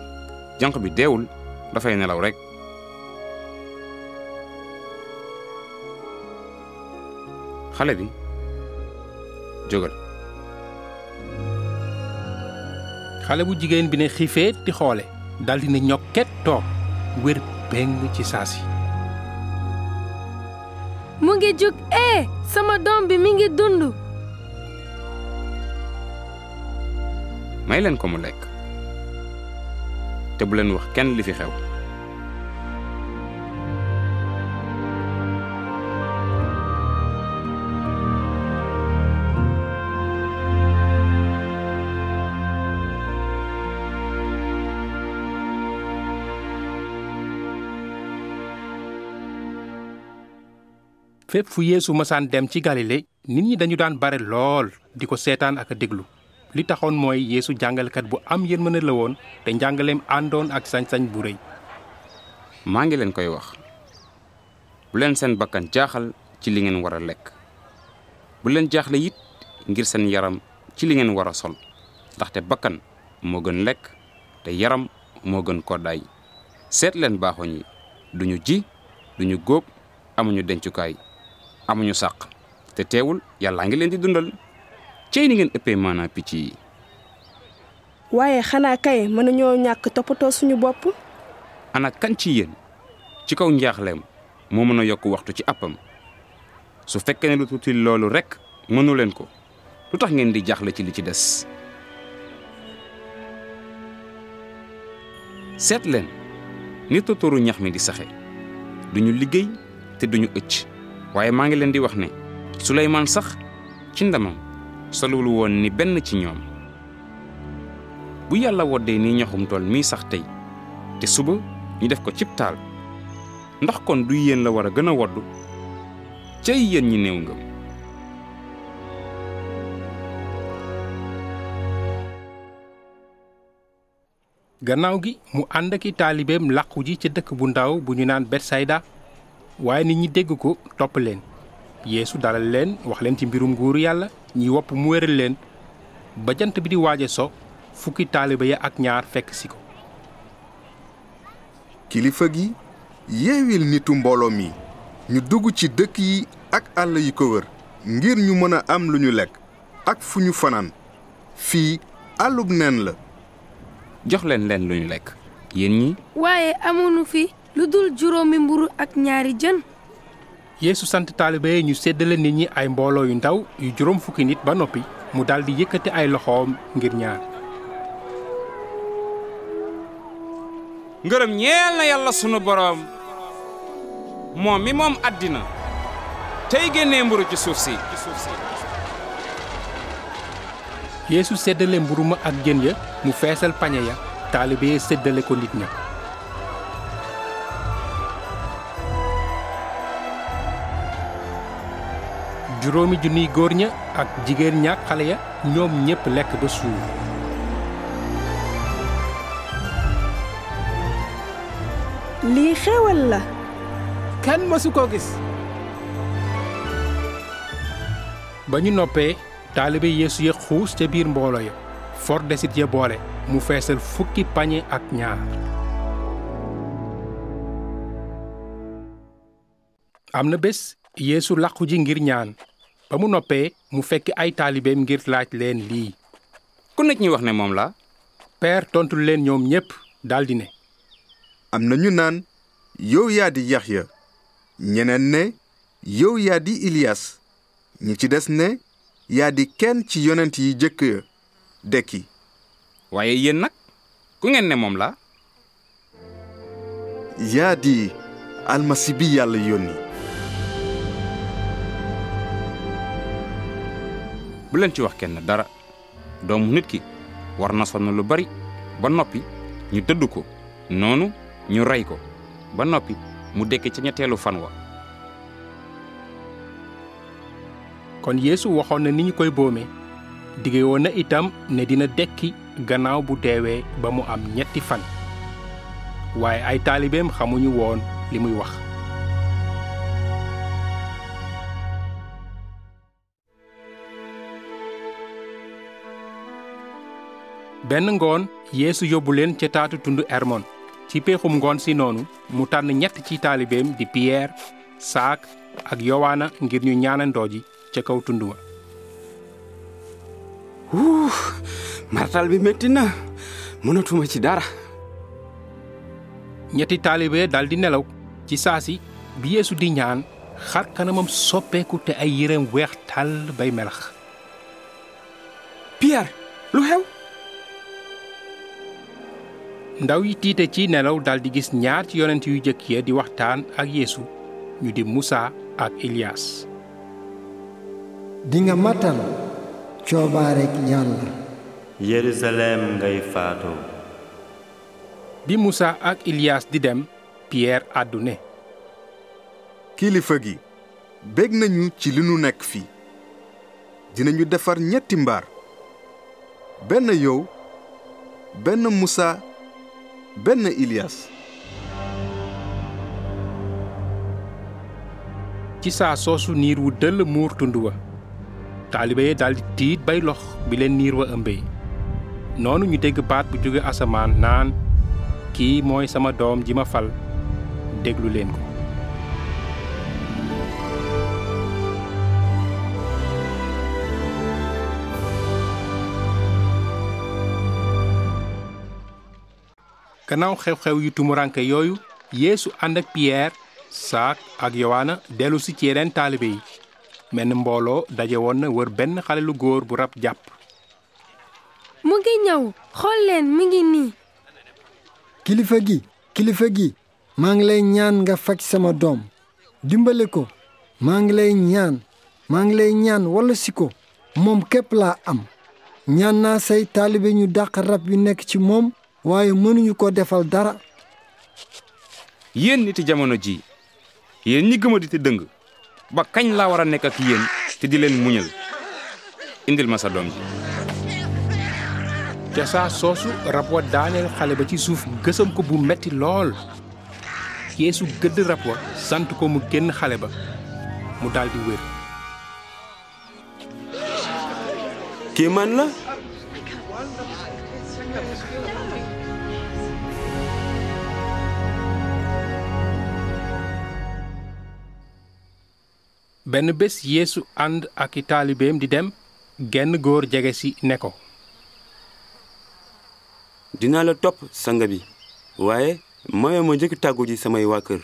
bi deewul dafay nelaw rekk bi jógal xale bu jigéen bi ne xiifee di xoole daldi ne ñokket toog wér beng ci saasi mu ngi jug ee sama doom bi mi ngi dund. May leen ko mu lekk. Te bu leen wax kenn li fi xew fépp fu yeesu masaan dem ci galile nit ñi dañu daan bare lool di ko seetaan ak déglu. Li taxoon mooy yeesu jàngalekat bu am yërmande la woon te njàngaleem àndoon ak sañ-sañ bu rëy. Maa ngi leen koy wax. Bu leen seen bakkan jaaxal ci li ngeen war a lekk. Bu leen jaaxle it ngir seen yaram ci li ngeen war a sol. Ndaxte bakkan moo gën lekk te yaram moo gën koddaay. Seet leen baaxoñ yi duñu ji duñu góob amuñu dencukaay amuñu sàq te teewul yàllaa ngi leen di dundal. Cey ni ngeen ëppee maanaa picc yi. Waaye xanaa kay mënuñoo ñàkk toppatoo suñu bopp? Ana kan ci yéen? Ci kaw njaaxleem moo mën a yokk waxtu ci appam su fekkee ne lu tuuti loolu rekk mënu leen ko lu tax ngeen di jaaxle ci li ci des? Seet leen ni tóotóoru ñax mi di saxe. Duñu liggéey te duñu ëcc waaye maa ngi leen di wax ne Suleymaan sax ci ndamam solul woon ni benn ci ñoom. Bu yàlla woddee ni ñaxum tool miy sax tey te suba ñu def ko cib ndax kon du yéen la war a gën a woddu cay yéen ñi néew ngëm. Gannaaw gi mu ànd aki taalibeem làqu ji ca dëkk bu ndaw bu ñu naan betsayda waaye nit ñi dégg ko topp leen. Yeesu dalal leen wax leen ci mbirum nguuru yàlla ñi wopp mu wéral leen. Ba jant bi di waaje so fukki taalibe ya ak ñaar fekk si ko. Kilifa gi yeewil nitu mbooloo mi. Ñu dugg ci dëkk yi ak àll yi ko wër ngir ñu mën a am lu ñu lekk ak fu ñu fanaan. Fii àllub neen la. Jox leen leen lu ñu lekk. Yéen ñi? Waaye amuñu fi lu dul juróomi mburu ak ñaari jën? Yeesu sant taalibe ñu séddale nit ñi ay mbooloo yu ndaw yu juróom fukki nit ba noppi mu daldi yëkkati ay loxoom ngir ñaan. Ngërëm ñeel na yàlla sunu boroom moom mi moom àddina tey génnee mburu ci suuf si. Yeesu seddale mburu ma ak jën ya mu feesal pañe ya taalibe ya seddale ko nit ña juróomi junniy góor ña ak jigéen ña ak xale ya ñoom ñépp lekk ba suur. Lii xewal la. Kenn mësu ko gis. Ba ñu noppee taalibe yeesu ya xuus ca biir mbooloo ya for desit ya boole mu feesal fukki pañe ak ñaar. Am na bés yeesu làqu ji ngir ñaan ba mu noppee mu fekk ay taalibeem ngir laaj leen lii. Ku nit ñi wax ne moom la? Peer tontu leen ñoom ñépp daldi ne. Am na ñu naan yow yaa di yaxya. Ñeneen ne yow yaa di iliyas ñi ci des ne yaa di kenn ci yonent yi jëkk ya dekki. Waaye yéen nag ku ngeen ne moom la? Yaa di almasi bi yàlla yónni bu leen ci wax kenn dara. Doomu nit ki war na sonn lu bari ba noppi ñu dëdd ko noonu ñu rey ko ba noppi mu dekk ca ñetteelu fan wa kon yeesu waxoon na ni ñu koy boome dige woon na itam ne dina dekki gannaaw bu deewee ba mu am ñetti fan. Waaye ay taalibeem xamuñu woon li muy wax benn ngoon yeesu yóbbu leen ca taatu tund hermon. Ci péexum ngoon si noonu mu tànn ñett ci taalibeem di piyeer saak ak yowaana ngir ñu ñaanandoo ji ca kaw tund wa. Ouh, martal bi metti na. Mënatuma ci dara. Ñetti taalibe daldi nelaw. Ci saasi bi yeesu di ñaan xar kanamam soppeeku te ay yéreem weex tàll bay melax. Pierre lu xew ndaw yi tiite ci nelaw daldi gis ñaar ci yonent yu jëkk ya di waxtaan ak yeesu ñu di musa ak ilias dinga matal coobaarek yàlla. Yerusalem ngay faatoo bi musa ak ilias di dem pierre àddu ne kilifa gi bég nañu ci li nu nekk fii. Dinañu defar ñetti mbaar. Benn yow benn musa benn ilias ci saa soosu niir wu dëll muur tund wa taalibe yi daldi tiit bay lox bi leen niir wa ëmbee noonu ñu dégg baat bu jóge asamaan naan kii mooy sama doom ji ma fal déglu leen ko gannaaw xew-xew yu tumuranke yooyu yeesu ànd ak piyeer saak ak yowaana dellu si ci yeneen taalibe yi. Menn mbooloo daje woon na wër benn xale lu góor bu rab jàpp. Mu ngi ñëw xool leen mi ngi nii. Kilifa gi kilifa gi maa ngi lay ñaan nga faj sama doom. Dimbale ko. Maa ngi lay ñaan maa ngi lay ñaan walla si ko. Moom képp laa am. Ñaan naa say taalibe ñu dàq rab yu nekk ci moom waaye mënuñu ko defal dara. Yéen niti jamono ji yéen ñi gëma di te dëng ba kañ laa war a nekk ak yéen te di leen muñal? Indil ma sa doom ji. Ca saa soosu rab wa daaneel xale ba ci suuf gësam ko bu metti lool. Yeesu gëdd rab wa sant ko mu génn xale ba. Mu daldi wér. Kii man la benn bés yeesu ànd ak i taalibeem di dem genn góor jege si ne ko dinaa la topp sanga bi waaye maye ma njëkk tàggu ji samay waa kër.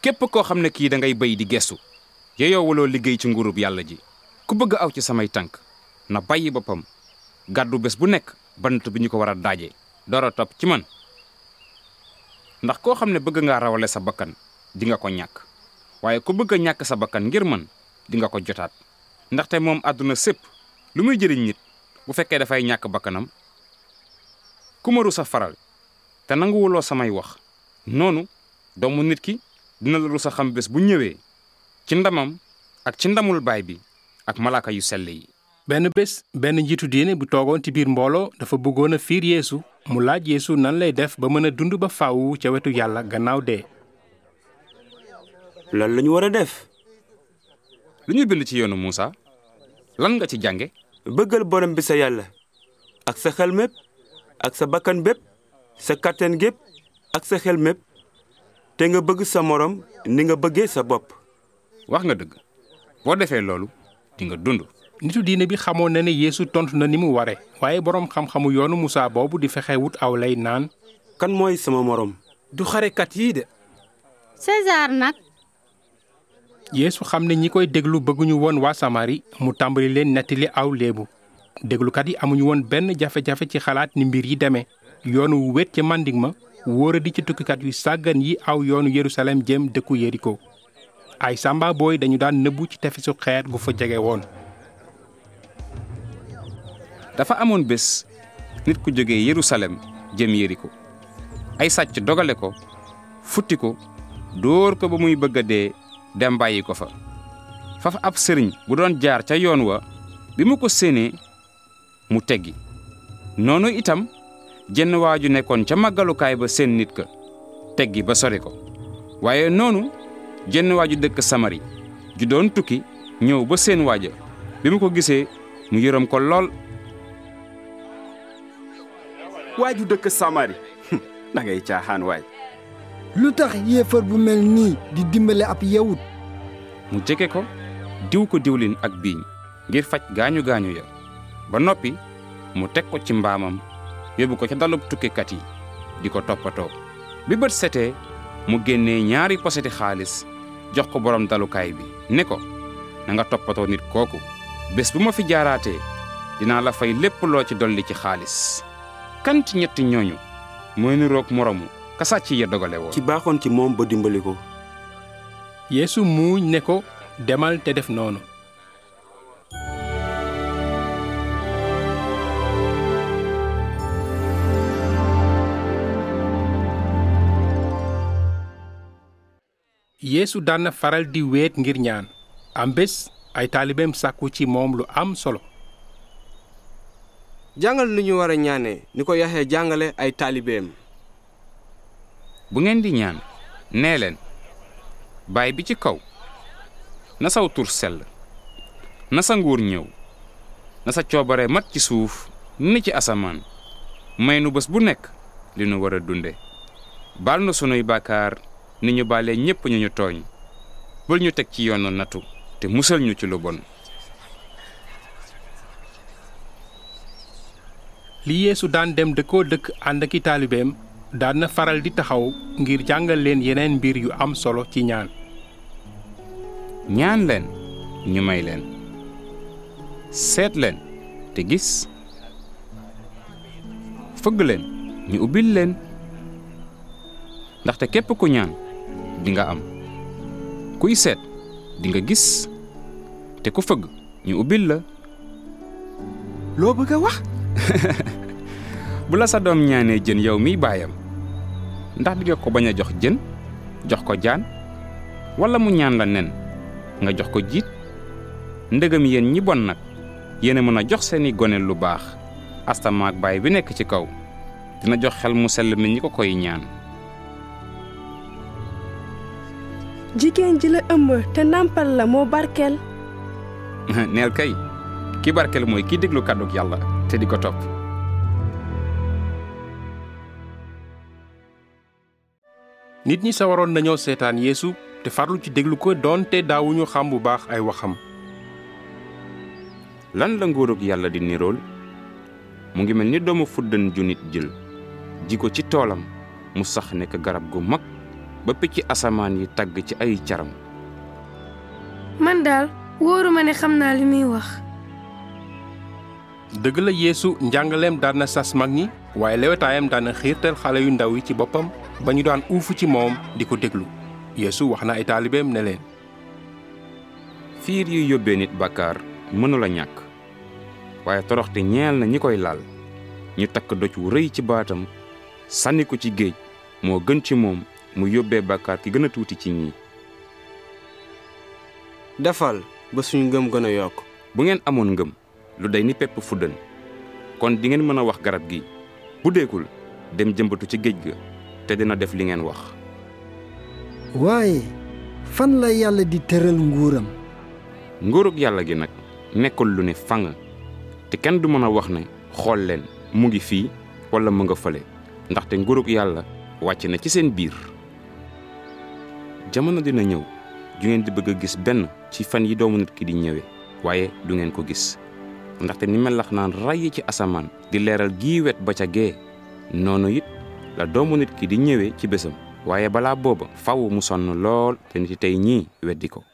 Képp koo xam ne kii da ngay béy di gestu yeyoowuloo liggéey ci nguurub yàlla ji. Ku bëgg aw ci samay tànk na bàyyi boppam. Gàddu bés bu nekk bant bi ñu ko war a daaje door a topp ci man. Ndax koo xam ne bëgg ngaa rawale sa bakkan di nga ko ñàkk waaye ku bëgg a ñàkk sa bakkan ngir man di nga ko jotaat. Ndaxte moom àdduna sépp lu muy jëriñ nit bu fekkee dafay ñàkk bakkanam ku ma rus a faral te nanguwuloo samay wax noonu doomu nit ki dina la xam bés bu ñëwee ci ndamam ak ci ndamul baay bi ak malaaka yu sell yi. Benn bés benn njiitu diine bu toogoon ci biir mbooloo dafa bëggoon a fiir yeesu mu laaj yeesu nan lay def ba mën a ba faawu ca wetu yàlla gannaaw dee lan lañu war a def? Lu ñu bind ci yoonu Muusa lan nga ci jànge? Bëggal borom bi sa yàlla ak sa xel mépp ak sa bakkan bépp sa kàttan gépp ak sa xel mépp. Te nga bëgg sa morom ni nga bëggee sa bopp. Wax nga dëgg. Boo defee loolu di nga dund. Nitu diine bi xamoon na ne yeesu tontu na ni mu ware waaye boroom xam-xamu yoonu musaa boobu di fexe wut aw lay naan kan mooy sama morom? du xarekat yii de. César nag yeesu xam ne ñi koy déglu bëgguñu woon waa samari mu tàmbali leen nettali aw léebu. Déglukat yi amuñu woon benn jafe-jafe ci xalaat ni mbir yi demee. Yoonu wu wét ca màndig ma wóoradi ci tukkikat yu sàggan yi aw yoonu yerusalem jëm dëkku yeriko. Ay sàmba booy dañu daan nëbbu ci tefesu xeer gu fa jege woon. Dafa amoon bés nit ku jóge yerusalem jëm yeriko. Ay sàcc dogale ko futti ko dóor ko ba muy bëgg a dee dem bàyyi ko fa. Faf ab sëriñ bu doon jaar ca yoon wa bi mu ko séenee mu teggi. Noonu itam jenn waa ju nekkoon ca màggalukaay ba seen nit ka teggi ba sori ko. Waaye noonu jenn waa ju dëkk samari ju doon tukki ñëw ba seen waaja. Bi mu ko gisee mu yërëm ko lool. Waa ju dëkk samari. Ngay caaxaan waay lu tax yéefar bu mel nii di dimbale ab yawut? Mu jege ko diw ko diwlin ak biiñ ngir faj gaañu gaañu ya. Ba noppi mu teg ko ci mbaamam yóbbu ko ca dalub tukkikat yi di ko toppatoo. Bi bët setee mu génnee ñaari poseti xaalis jox ko borom dalukaay bi ne ko na nga toppatoo nit kooku. Bés bu ma fi jaaraatee dinaa la fay lépp loo ci dolli ci xaalis. Kan ci ñetti ñooñu? Mooy moromu ka sàcc ya dogale woon ci baaxoon ci moom ba dimbali ko. Yeesu muuñ ne ko demal te def noonu. Yeesu daan faral di weet ngir ñaan. Am bés ay taalibeem sàkku ci moom lu am solo. Jàngal nu ñu war a ñaanee ni ko yaxee jàngale ay taalibeem bu ngeen di ñaan nee leen baay bi ci kaw na saw tur sell na sa nguur ñëw na sa coobare mat ci suuf ni ci asamaan. May nu bés bu nekk li nu war a dunde. Baal na sunuy bàkkaar ni ñu baale ñépp ñu ñu tooñ. Bul ñu teg ci yoonu nattu te musal ñu ci lu bon. Li yeesu daan dem dëkkoo dëkk ànd aki taalibeem daan na faral di taxaw ngir jàngal leen yeneen mbir yu am solo ci ñaan. Ñaan leen ñu may leen. Seet leen te gis. Fëgg leen ñu ubbil leen. Ndaxte képp ku ñaan di nga am. Kuy seet di nga gis. Te ku fëgg ñu ubbil la. Loo bëgg a wax? Bu la sa doom ñaanee jën yow miy baayam ndax di nga ko bañ a jox jën jox ko jaan walla mu ñaan la nen nga jox ko jiit. Ndëgam yéen ñi bon nag yéen a mën a jox seeni gone lu baax. Astamaak baay bi nekk ci kaw dina jox xel mu sell mi ñi ko koy ñaan. Jigéen ji la ëmb te nàmpal la moo barkeel. Neel kay ki barkeel mooy kiy déglu kàdduk yàlla te di ko topp nit ñi sawaroon nañoo seetaan yeesu te farlu ci déglu ko doonte daawuñu xam bu baax ay waxam. Lan la nguurug yàlla di nirool? Mu ngi mel ni doomu fuddan ju nit jël ji ko ci toolam mu sax nekk garab gu mag ba picc asamaan yi tagg ci ay caram man daal wóoruma ne xam naa li muy wax. Dëgg la yeesu njàngaleem daan na sas mag ñi waaye lewetaayam daan na xiirtal xale yu ndaw yi ci boppam ba ñu daan uufu ci moom di ko déglu. Yeesu wax na ay taalibeem ne leen fiir yu yóbbee nit bàkkaar mënula ñàkk waaye toroxte ñeel na ñi koy laal. Ñu takk doj wu rëy ci baatam sànni ko ci géej moo gën ci moom mu yóbbee bàkkaar ki gën a tuuti ci ñii. Defal ba suñu ngëm gën a yokk. Bu ngeen amoon ngëm lu day ni pepp fuddën kon di ngeen mën a wax garab gi. Bu deekul dem jëmbatu ci géej ga te dina def li ngeen wax. Waaye fan la yàlla di tëral nguuram? Nguurug yàlla gi nag nekkul lu ne fang te kenn du mën a wax ne xool leen mu ngi fii wala mu nga fële ndaxte nguurug yàlla wàcc na ci seen biir. Jamono dina ñëw ju ngeen di bëgg a gis benn ci fan yi doomu nit ki di ñëwee waaye du ngeen ko gis ndaxte ni melax naan ràyyi ci asamaan di leeral gii wet ba ca gee noonu it la doomu nit ki di ñëwee ci bésam. waaye balaa booba faw mu sonn lool te nit tey ñii weddi ko.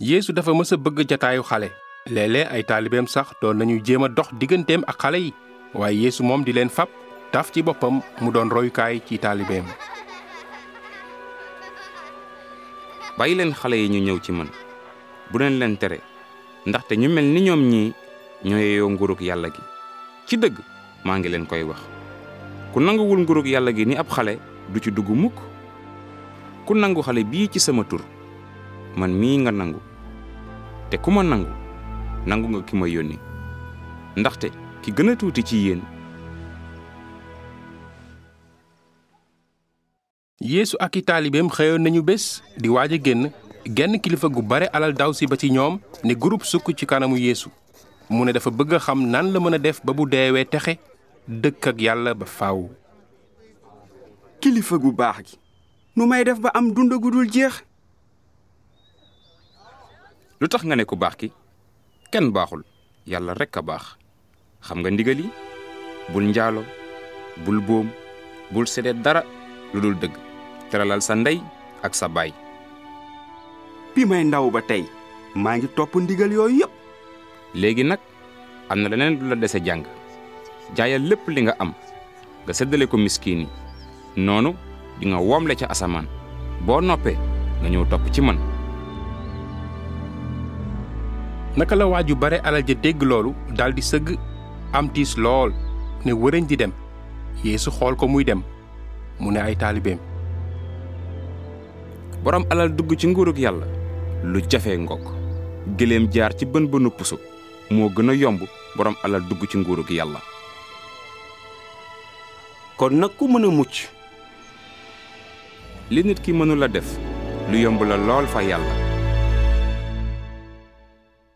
Yeesu dafa mës a bëgg jataayu xale. Léeg-léeg ay taalibeem sax doon nañu jéem a dox digganteem ak xale yi. Waaye yeesu moom di leen fab taf ci boppam mu doon royukaay ci taalibeem. Bàyyi leen xale yi ñu ñëw ci man. Bu leen leen tere. Ndaxte ñu mel ni ñoom ñii ñoo yeyoo nguurug yàlla gi. Ci dëgg maa ngi leen koy wax ku nanguwul nguurug yàlla gi ni ab xale du ci dugg mukk. ku nangu xale bii ci sama tur man mii nga nangu. te ku ma nangu nangu nga ki ma yónni. ndaxte ki gën a tuuti ci yéen. Yeesu ak i taalibeem xëyoon nañu bés di waaj a génn. genn kilifa gu bare alal daw si ba ci ñoom ne groupe sukk ci kanamu yeesu. mu ne dafa bëgg a xam nan la mën a def ba bu deewee texe. Dëkk ak yàlla ba faaw. kilifa gu baax gi nu may def ba am dund gu dul jeex? Lu tax nga ne ku baax ki? Kenn baaxul yàlla rekk a baax. Xam nga ndigal yi? Bul njaalo bul boom bul sedeet dara lu dul dëgg. Teralal sa ndey ak sa baay. Bi may ndaw ba tey maa ngi topp ndigal yooyu yépp. Léegi nag am na leneen lu la dese jàng jaayal lépp li nga am. Nga séddale ko miskiin yi noonu di nga woomle ca asamaan boo noppee nga ñëw topp ci man. Naka la waaju bare alal ja dégg loolu daldi sëgg am tiis lool ne wërëñ di dem. Yeesu xool ko muy dem. Mu ne ay taalibeem. Borom alal dugg ci nguurug yàlla. Lu jafe ngokk. Gëléem jaar ci bën bënu puso. Moo gën a yomb borom alal dugg ci nguurug yàlla kon nag ku mën a mucc. Li nit ki mënula def lu yomb la lool fa yàlla.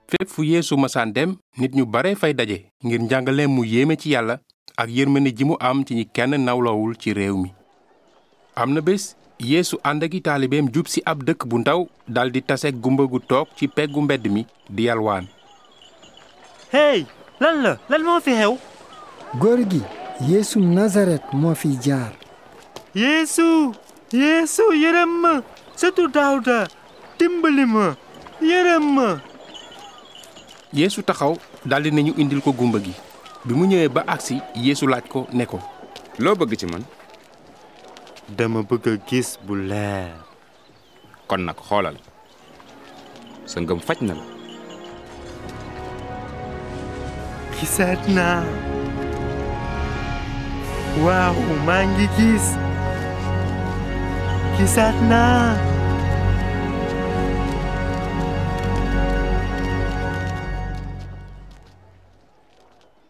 Fépp fu yeesu masaan dem nit ñu bare fay daje ngir njàngaleem mu yéeme ci yàlla ak yërmande ji mu am ci ñi kenn nawlawul ci réew mi. Am na bés yeesu ànd ak i taalibeem jub si ab dëkk bu ndaw daldi tase gumba gu toog ci peggu mbedd mi di yalwaan. Hey lan la? Lan moo fi xew? Góor gi yeesu nasaret moo fi jaar yeesu yeesu yërëm ma sëtu daawda dimbali ma yërëm ma yeesu taxaw daldi nañu indil ko gumba gi bi mu ñëwee ba agsi yeesu laaj ko ne ko loo bëgg ci man dama bëgg a gis bu leer kon nag xoolal sa ngëm faj na la gisaat naa waaw maa ngi gis gisaat naa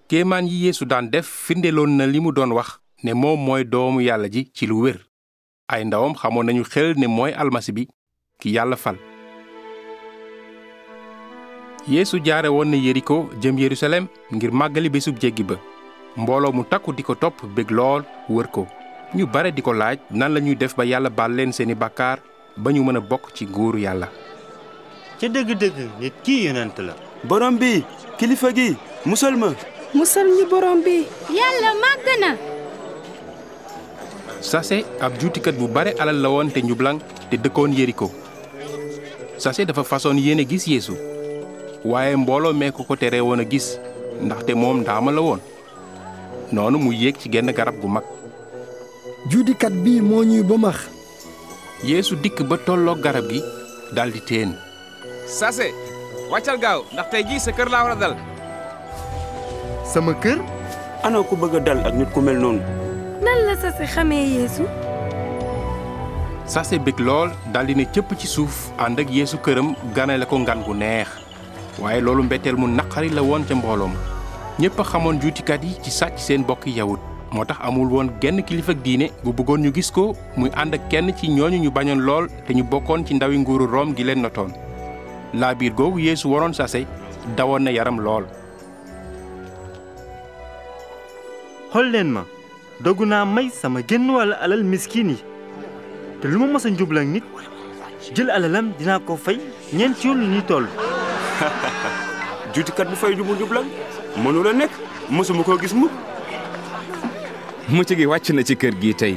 kéemaan yi yeesu daan def firndeloon na li mu doon wax ne moom mooy doomu yàlla ji ci lu wér. Ay ndawam xamoon nañu xel ne mooy almasi bi ki yàlla fal. Yeesu jaare woon na yeriko jëm yerusalem ngir màggali bésub jéggi ba mbooloo mu takku di ko topp bég lool wër ko. Ñu bare di ko laaj nan la ñuy def ba yàlla baal leen seeni bàkkaar ba ñu mën a bokk ci nguuru yàlla. Ca dëgg-dëgg nit kii yonent la. Borom bi kilifa gi musal ma. Musal ñu borom bi. Yàlla màgg na. Sase ab juutikat bu bare alal la woon te njublang te dëkkoon yeriko. Sase dafa façon yéene gis yeesu. Waaye mbooloo mee ko ko tere woon a gis ndaxte moom ndaama la woon noonu mu yéeg ci genn garab gu mag. juudikat bi moo ñuy bëmax yeesu dikk ba tolloog garab gi daldi teen. Sase wàccal gaaw ndax tey jii sa kër laa war a dal. Sama kër? Ana ku bëgg a dal ak nit ku mel noonu? Nan la sase xamee yeesu? Sase bég lool daldi ne cëpp ci suuf ànd ak yeesu këram ganale ko ngan gu neex. Waaye loolu mbetteel mu naqari la woon ca mbooloo ma ñépp a xamoon juutikat yi ci sàcc seen bokki yawut. Moo tax amul woon genn kilifa ak diine bu bëggoon ñu gis ko muy ànd ak kenn ci ñooñu ñu bañoon lool te ñu bokkoon ci ndawi nguuru Room gi leen notoon. Laa biir googu yeesu waroon sase dawoon na yaram lool. Xool leen ma dogu naa may sama genn wàll alal miskin yi. Te lu ma mës a njubla nit jël alalam dinaa ko fay ñeent yoon lu ñuy toll. Juutikat bu fay jubul jublam mënu la nekk mësuma koo gis mukk. Mucc gi wàcc na ci kër gi tey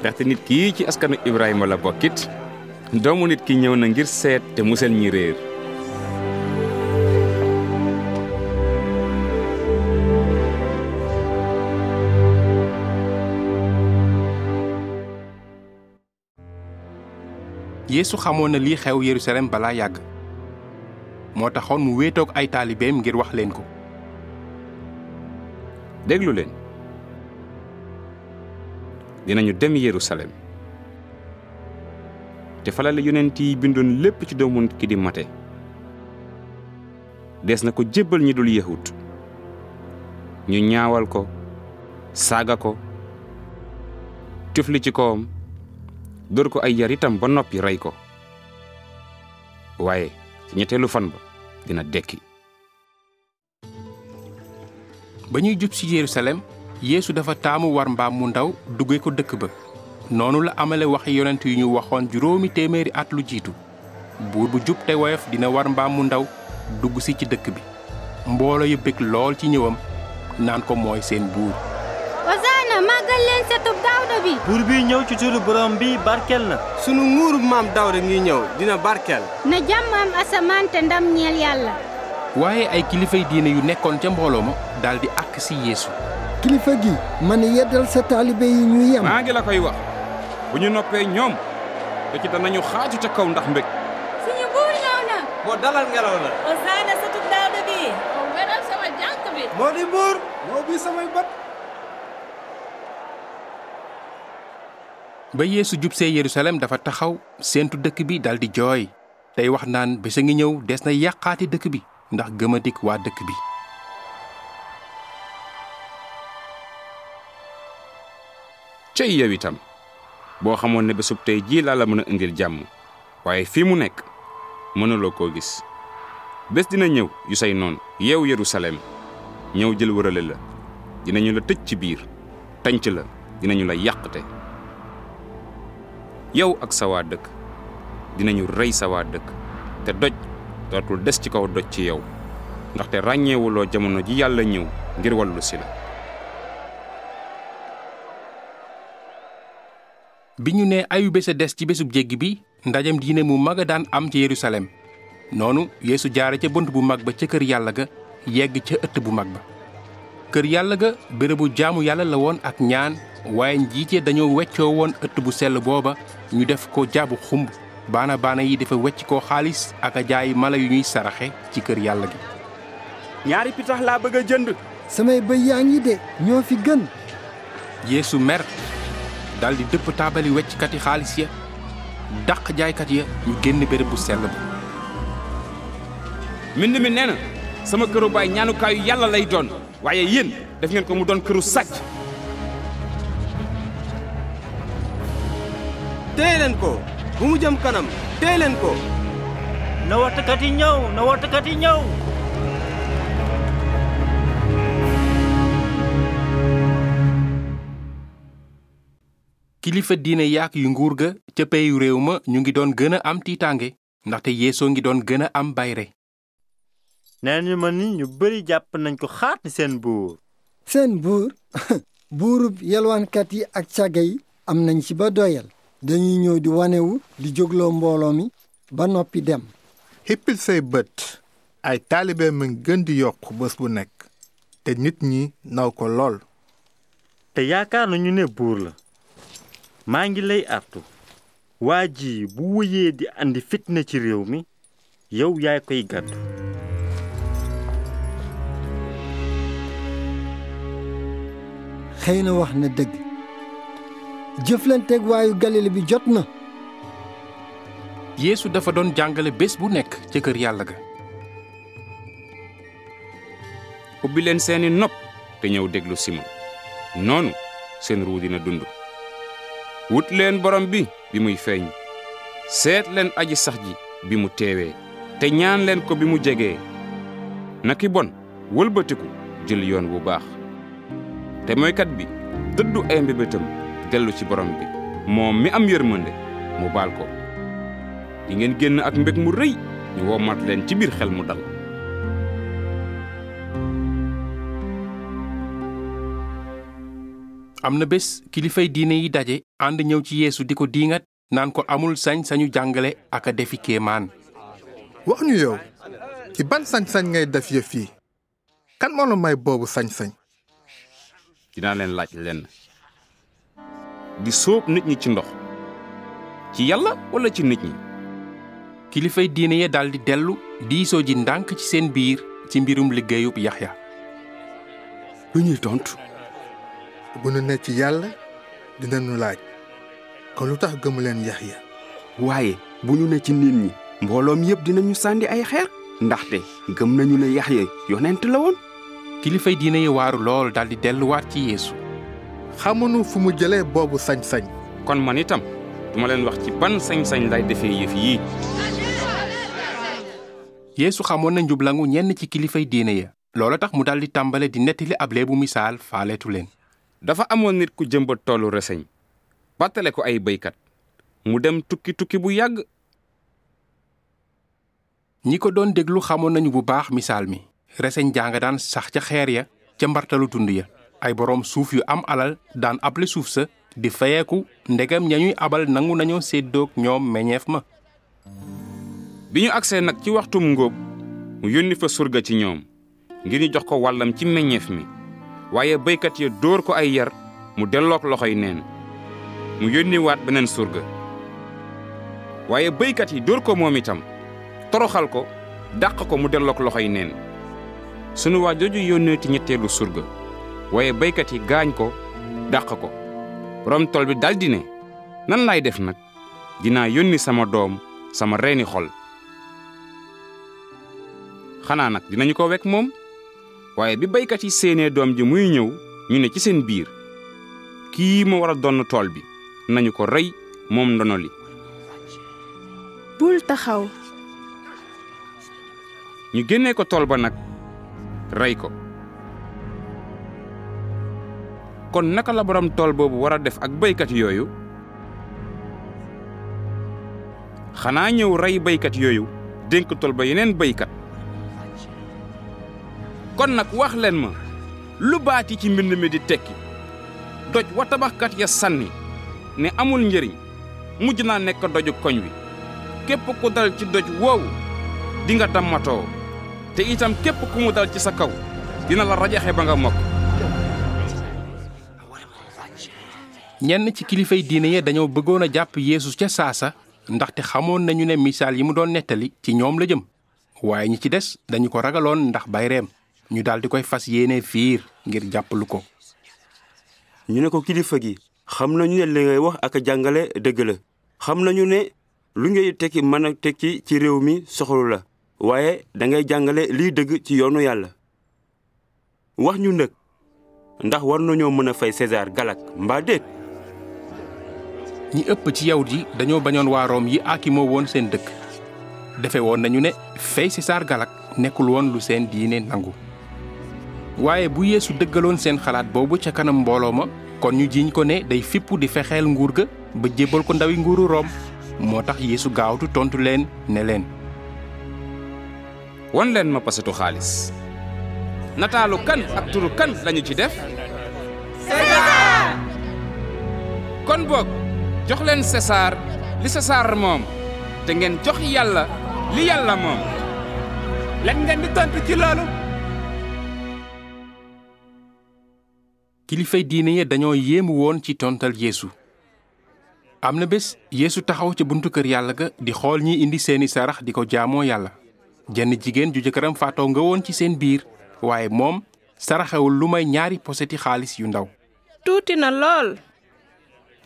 ndaxte nit kii ci askanu Ibrahima la bokkit. Doomu nit ki ñëw na ngir seet te musal ñi réer. Yeesu xamoon na lii xew yerusalem balaa yàgg. Moo taxoon mu wéetoog ay taalibeem ngir wax leen ko déglu leen. Dinañu dem yerusalem. Te fala la yonent yi bindoon lépp ci doomu ki di mate. Des na ko jébbal ñi dul yahut. Ñu ñaawal ko saaga ko tufli ci kawam dóor ko ay yar itam ba noppi rey ko. Waaye ci ñetteelu fan ba dina dekki ba ñuy jub ci yerusalem yeesu dafa taamu war mbaam mu ndaw dugge ko dëkk ba. Noonu la amale waxi yonent yu ñu waxoon juróomi téeméeri at lu jiitu. Buur bu jub te woyof dina war mbaam mu ndaw dugg si ci dëkk bi. Mboolo yu bég lool ci ñëwam naan ko mooy seen buur. Hosanna màggal leen setub Daawda bi. Buur bi ñëw ci turu borom bi barkeel na. Sunu nguurub maam Daawda ngi ñëw dina barkeel. Na jàmm am asamaan te ndam ñeel yàlla. Waaye ay kilifay diine yu nekkoon ca mbooloo ma daldi àkk si yeesu. Kilifa gi man yeddal sa taalibe yi ñu yem. Maa ngi la koy wax. Bu ñu noppee ñoom te ci danañu xaaju ca kaw ndax mbég. Suñu buur ñëw na. Moo dalal ngelaw la. Hosanna satub Daawda bi. Moo weral sama jànk bi. Moo di buur. Moo bi samay bët. Ba yeesu jub see yerusalem dafa taxaw séentu dëkk bi daldi jooy. Tey wax naan bés a ngi ñëw des na yàqaati dëkk bi ndax gëmadik waa dëkk bi. Cey yow itam boo xamoon ne bésub tey jii laa la mën a indil jàmm waaye fii mu nekk mënuloo koo gis. Bés dina ñëw yu say noon yeew yerusalem. Ñëw jël wërale la. Dinañu la tëj ci biir. Tanc la. Dinañu la yàqte yow ak sa waa dëkk dinañu rey sa waa dëkk te doj dootul des ci kaw doj ci yow. Ndaxte ràññeewuloo jamono ji yàlla ñëw ngir wallu si la. Bi ñu ne ayu bés a des ci bésub jéggi bi ndajem diine mu mag a daan am ci yerusalem. Noonu yeesu jaare ca bunt bu mag ba ca kër yàlla ga yegg ca ëtt bu mag ba. Kër yàlla ga bérébu jaamu yàlla la woon ak ñaan waaye njiite dañoo weccoo woon ëtt bu sell booba ñu def ko jaabu xumb baana baana yi dafa wecc koo xaalis ak a jaay mala yu ñuy saraxe ci kër yàlla gi. Ñaari pitax laa bëgg a jënd. Samay bëy yaa ngi de ñoo fi gën. Yeesu mer daldi dëpp taabali wecckati xaalis ya dàq jaaykat ya ñu génn béréb bu sell ba. Mbind mi nee na sama këru baay ñaanukaayu yàlla lay doon waaye yéen def ngeen ko mu doon këru sàcc. Téye leen ko bu mu jëm kanam téye leen ko na watakat yi ñëw na watakat yi ñëw kilifa diine yaak yu nguur ga ca peyu réew ma ñu ngi doon gën a am tiitaange ndaxte yeesoo ngi doon gën a am bayre. Nee ñu ma ni ñu bari jàpp nañ ko xaat ni seen buur. Seen buur? Buurub yelwaankat yi ak càgga yi am nañ ci ba doyal dañuy ñëw di wanewu di jógloo mbooloo mi ba noppi dem. Xippil say bët ay taalibe mi gën di yokk bés bu nekk te nit ñi naw ko lool. Te yaakaar nañu ne buur la. Maa ngi lay artu. Waa ji bu wëyee di andi fitna ci réew mi yow yaay koy gàddu. Xëy na wax na dëgg. Jëflanteeg waayu galile bi jot na. Yeesu dafa doon jàngale bés bu nekk ca kër yàlla ga. Ubbi leen seeni nopp te ñëw déglu simon. Noonu seen ruu dina dund. Wut leen borom bi bi muy feeñ. Seet leen aji sax ji bi mu teewee. Te ñaan leen ko bi mu jegee. Naki bon wëlbatiku jël yoon bu baax. Te moykat bi dëddu ay mbébétam dellu ci borom bi. Moom mi am yërmande mu baal ko. Di ngeen génn ak mbég mu rëy ñu womat leen ci biir xel mu dal. Am na bés kilifay diine yi daje ànd ñëw ci yeesu di ko diingat naan ko amul sañ-sañu jàngale ak a defi kéemaan. Wax ñu yow ci ban sañ-sañ ngay def yëf yi? Kan moo la may boobu sañ-sañ? Dinaa leen laaj lenn di sóob nit ñi ci ndox. Ci yàlla wala ci nit ñi? Kilifay diine ya daldi dellu diisoo ji ndànk ci seen biir ci mbirum liggéeyub yaxya. Lu ñuy tontu? Bu nu ne ci yàlla dinañu laaj. Kon lu tax gëmu leen Yaxya? Waaye bu ñu ne ci nit ñi mbooloom yépp dinañu sànni ay xeer. Ndaxte gëm nañu ne Yaxya yonent la woon. Kilifay diine yi waaru lool daldi delluwaat ci yeesu xamuñu fu mu jëlee boobu sañ-sañ. Kon man itam duma leen wax ci ban sañ-sañ lay defee yëf yii yeesu xamoon na njublangu ñenn ci kilifay diine ya. Loola tax mu daldi tàmbale di nettali ab leebu misaal faaleetu leen. Dafa amoon nit ku jëmbat toolu reseñ. Bàttale ko ay béykat mu dem tukki tukki bu yàgg. Ñi ko doon déglu xamoon nañu bu baax misaal mi. Reseñ jaa nga daan sax ca xeer ya ca mbartalu tund ya ay boroom suuf yu am alal daan able suuf sa di fayeeku ndegam ñañuy abal nangu nañoo séddoog ñoom meññeef ma. Bi ñu agsee nag ci waxtum ngóob mu yónni fa surga ci ñoom ngir ñu jox ko wàllam ci meññeef mi. Waaye béykat ya dóor ko ay yar mu dellook loxoy neen. Mu yónniwaat beneen surga. Waaye béykat yi dóor ko moom itam toroxal ko dàq ko mu dellook loxoy neen. Sunu waa jooju yónneeti ñetteelu surga. Waaye baykat yi gaañ ko dàq ko. Borom tool bi daldi ne nan laay def nag? Dinaa yónni sama doom sama reeni xol. Xanaa nag dinañu ko wekk moom. Waaye bi baykat yi séenee doom ji muy ñëw ñu ne ci seen biir kii ma war a donn tool bi nañu ko rey moom ndono li. Bul taxaw. Ñu génnee ko tool ba nag rey ko. Kon naka la borom tool boobu war a def ak baykat yooyu? Xanaa ñëw rey baykat yooyu dénk tool ba yeneen baykat. Kon nag wax leen ma lu baati ci mbind mi di tekki? Doj wa tabaxkat ya sànni ne amul njëriñ mujj naa nekk doju koñ wi. Képp ku dal ci doj woowu di nga dammatoo. Te itam képp ku mu dal ci sa kaw dina la rajaxe ba nga mokk ñenn ci kilifay diine ya dañoo bëggoon a jàpp yeesu ca saasa ndaxte xamoon nañu ne misaal yi mu doon nettali ci ñoom la jëm. waaye ñi ci des dañu ko ragaloon ndax bayreem. ñu daal di koy fas yéene fiir ngir jàppalu ko. Ñu ne ko kilifa gi xam nañu ne li ngay wax ak jàngale dëgg la. Xam nañu ne lu ngay tekki mën a tekki ci réew mi la. waaye jàngale dëgg ci yoonu yàlla. Wax ñu nag César galak mbaa ñi ëpp ci yawut yi dañoo bañoon waa Room yi aakimoo woon seen dëkk. Defe woon nañu ne fay César galak nekkul woon lu seen diine nangu. Waaye bu yeesu dëggaloon seen xalaat boobu ca kanam mbooloo ma kon ñu jiiñ ko ne day fippu di fexeel nguur ga ba jébbal ko ndawi nguuru Room moo tax yeesu gaawtu tontu leen ne leen won leen ma pasetu xaalis. Nataalu kan ak turu kan lañu ci def? César! Kon boog jox leen César li César moom. Te ngeen jox yàlla li yàlla moom. Lan ngeen di tontu ci loolu? Kilifay diine ya dañoo yéemu woon ci tontal yeesu. Am na bés yeesu taxaw ca buntu kër yàlla ga di xool ñi indi seeni sarax di ko jaamoo yàlla. Jenn jigéen ju jëkkëram faatoo nga woon ci seen biir waaye moom saraxewul lu may ñaari poseti xaalis yu ndaw. Tuuti na lool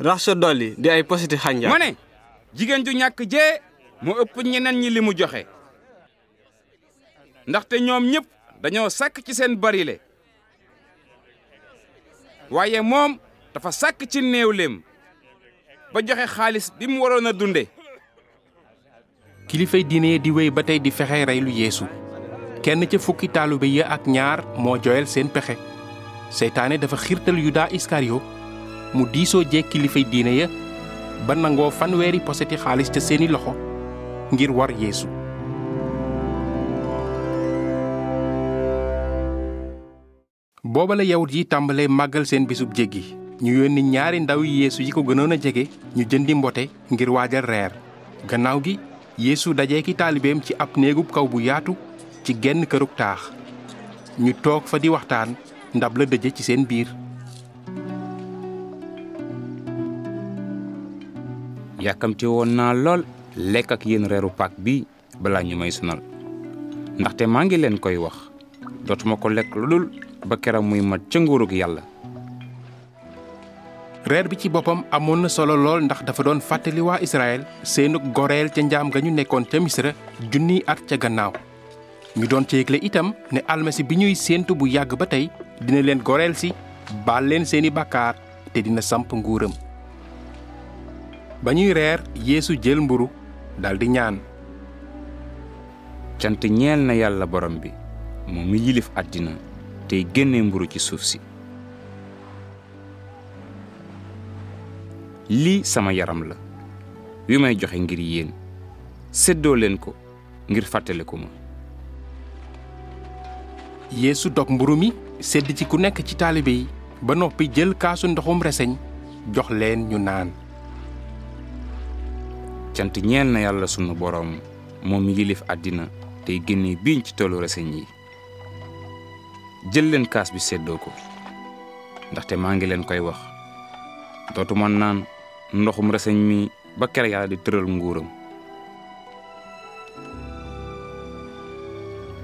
rax sa dolli di ay positi xànjar ma ne jigéen ju ñàkk jee mu ëpp ñeneen ñi li mu joxe. Ndaxte ñoom ñëpp dañoo sàkk ci seen barile. Waaye moom dafa sàkk ci néewleem ba joxe xaalis bi mu waroon a dunde. Kilifay diine di wéy ba tey di fexe rey lu yeesu. Kenn ca fukki taalibe yi ak ñaar moo joyal seen pexe. Seytaane dafa xiirtal yuda iskariyo mu diisoo jeeg kilifay diine ya ba nangoo fanweeri poseti xaalis ca seeni loxo ngir war yeesu booba la yawut yi tàmbalee màggal seen bisub jéggi ñu yónni ñaari ndaw yi yeesu yi ko gënoon a jege ñu jëndi mbote ngir waajal reer gannaaw gi yeesu dajee ki taalibeem ci ab néegub kaw bu yaatu ci genn kërug taax ñu toog fa di waxtaan ndab la dëje ci seen biir yàkkamte woon naa lool lekk ak yéen reeru bi balaa ñu may sonal ndaxte maa ngi leen koy wax dootuma ko lekk lu dul ba keram muy mat ca nguurug yàlla reer bi ci boppam amoon na solo lool ndax dafa doon fàttali waa Israël seenu goreel ca njaam ga ñu nekkoon ca misra junniy at ca gannaaw. Ñu doon itam ne almasi bi ñuy séentu bu yàgg ba tey dina leen goreel si baal leen seeni bàkkaar te dina samp nguuram ba ñuy reer yeesu jël mburu daldi ñaan cant ñeel na yàlla borom bi moom mi yilif àddina tey génne mburu ci suuf si. Lii sama yaram la wi may joxe ngir yéen. Séddoo leen ko ngir fàttaliku ma. Yeesu dog mburu mi sedd ci ku nekk ci taalibe yi ba noppi jël kaasu ndoxum reseñ jox leen ñu naan cant ñeel na yàlla sunu boroom moom mi yilif àddina tey génne biiñ ci toolu reseñ yi. Jël leen kaas bi séddoo ko ndaxte maa ngi leen koy wax. Dootuma naan ndoxum reseñ mi ba yàlla di tëral nguuram.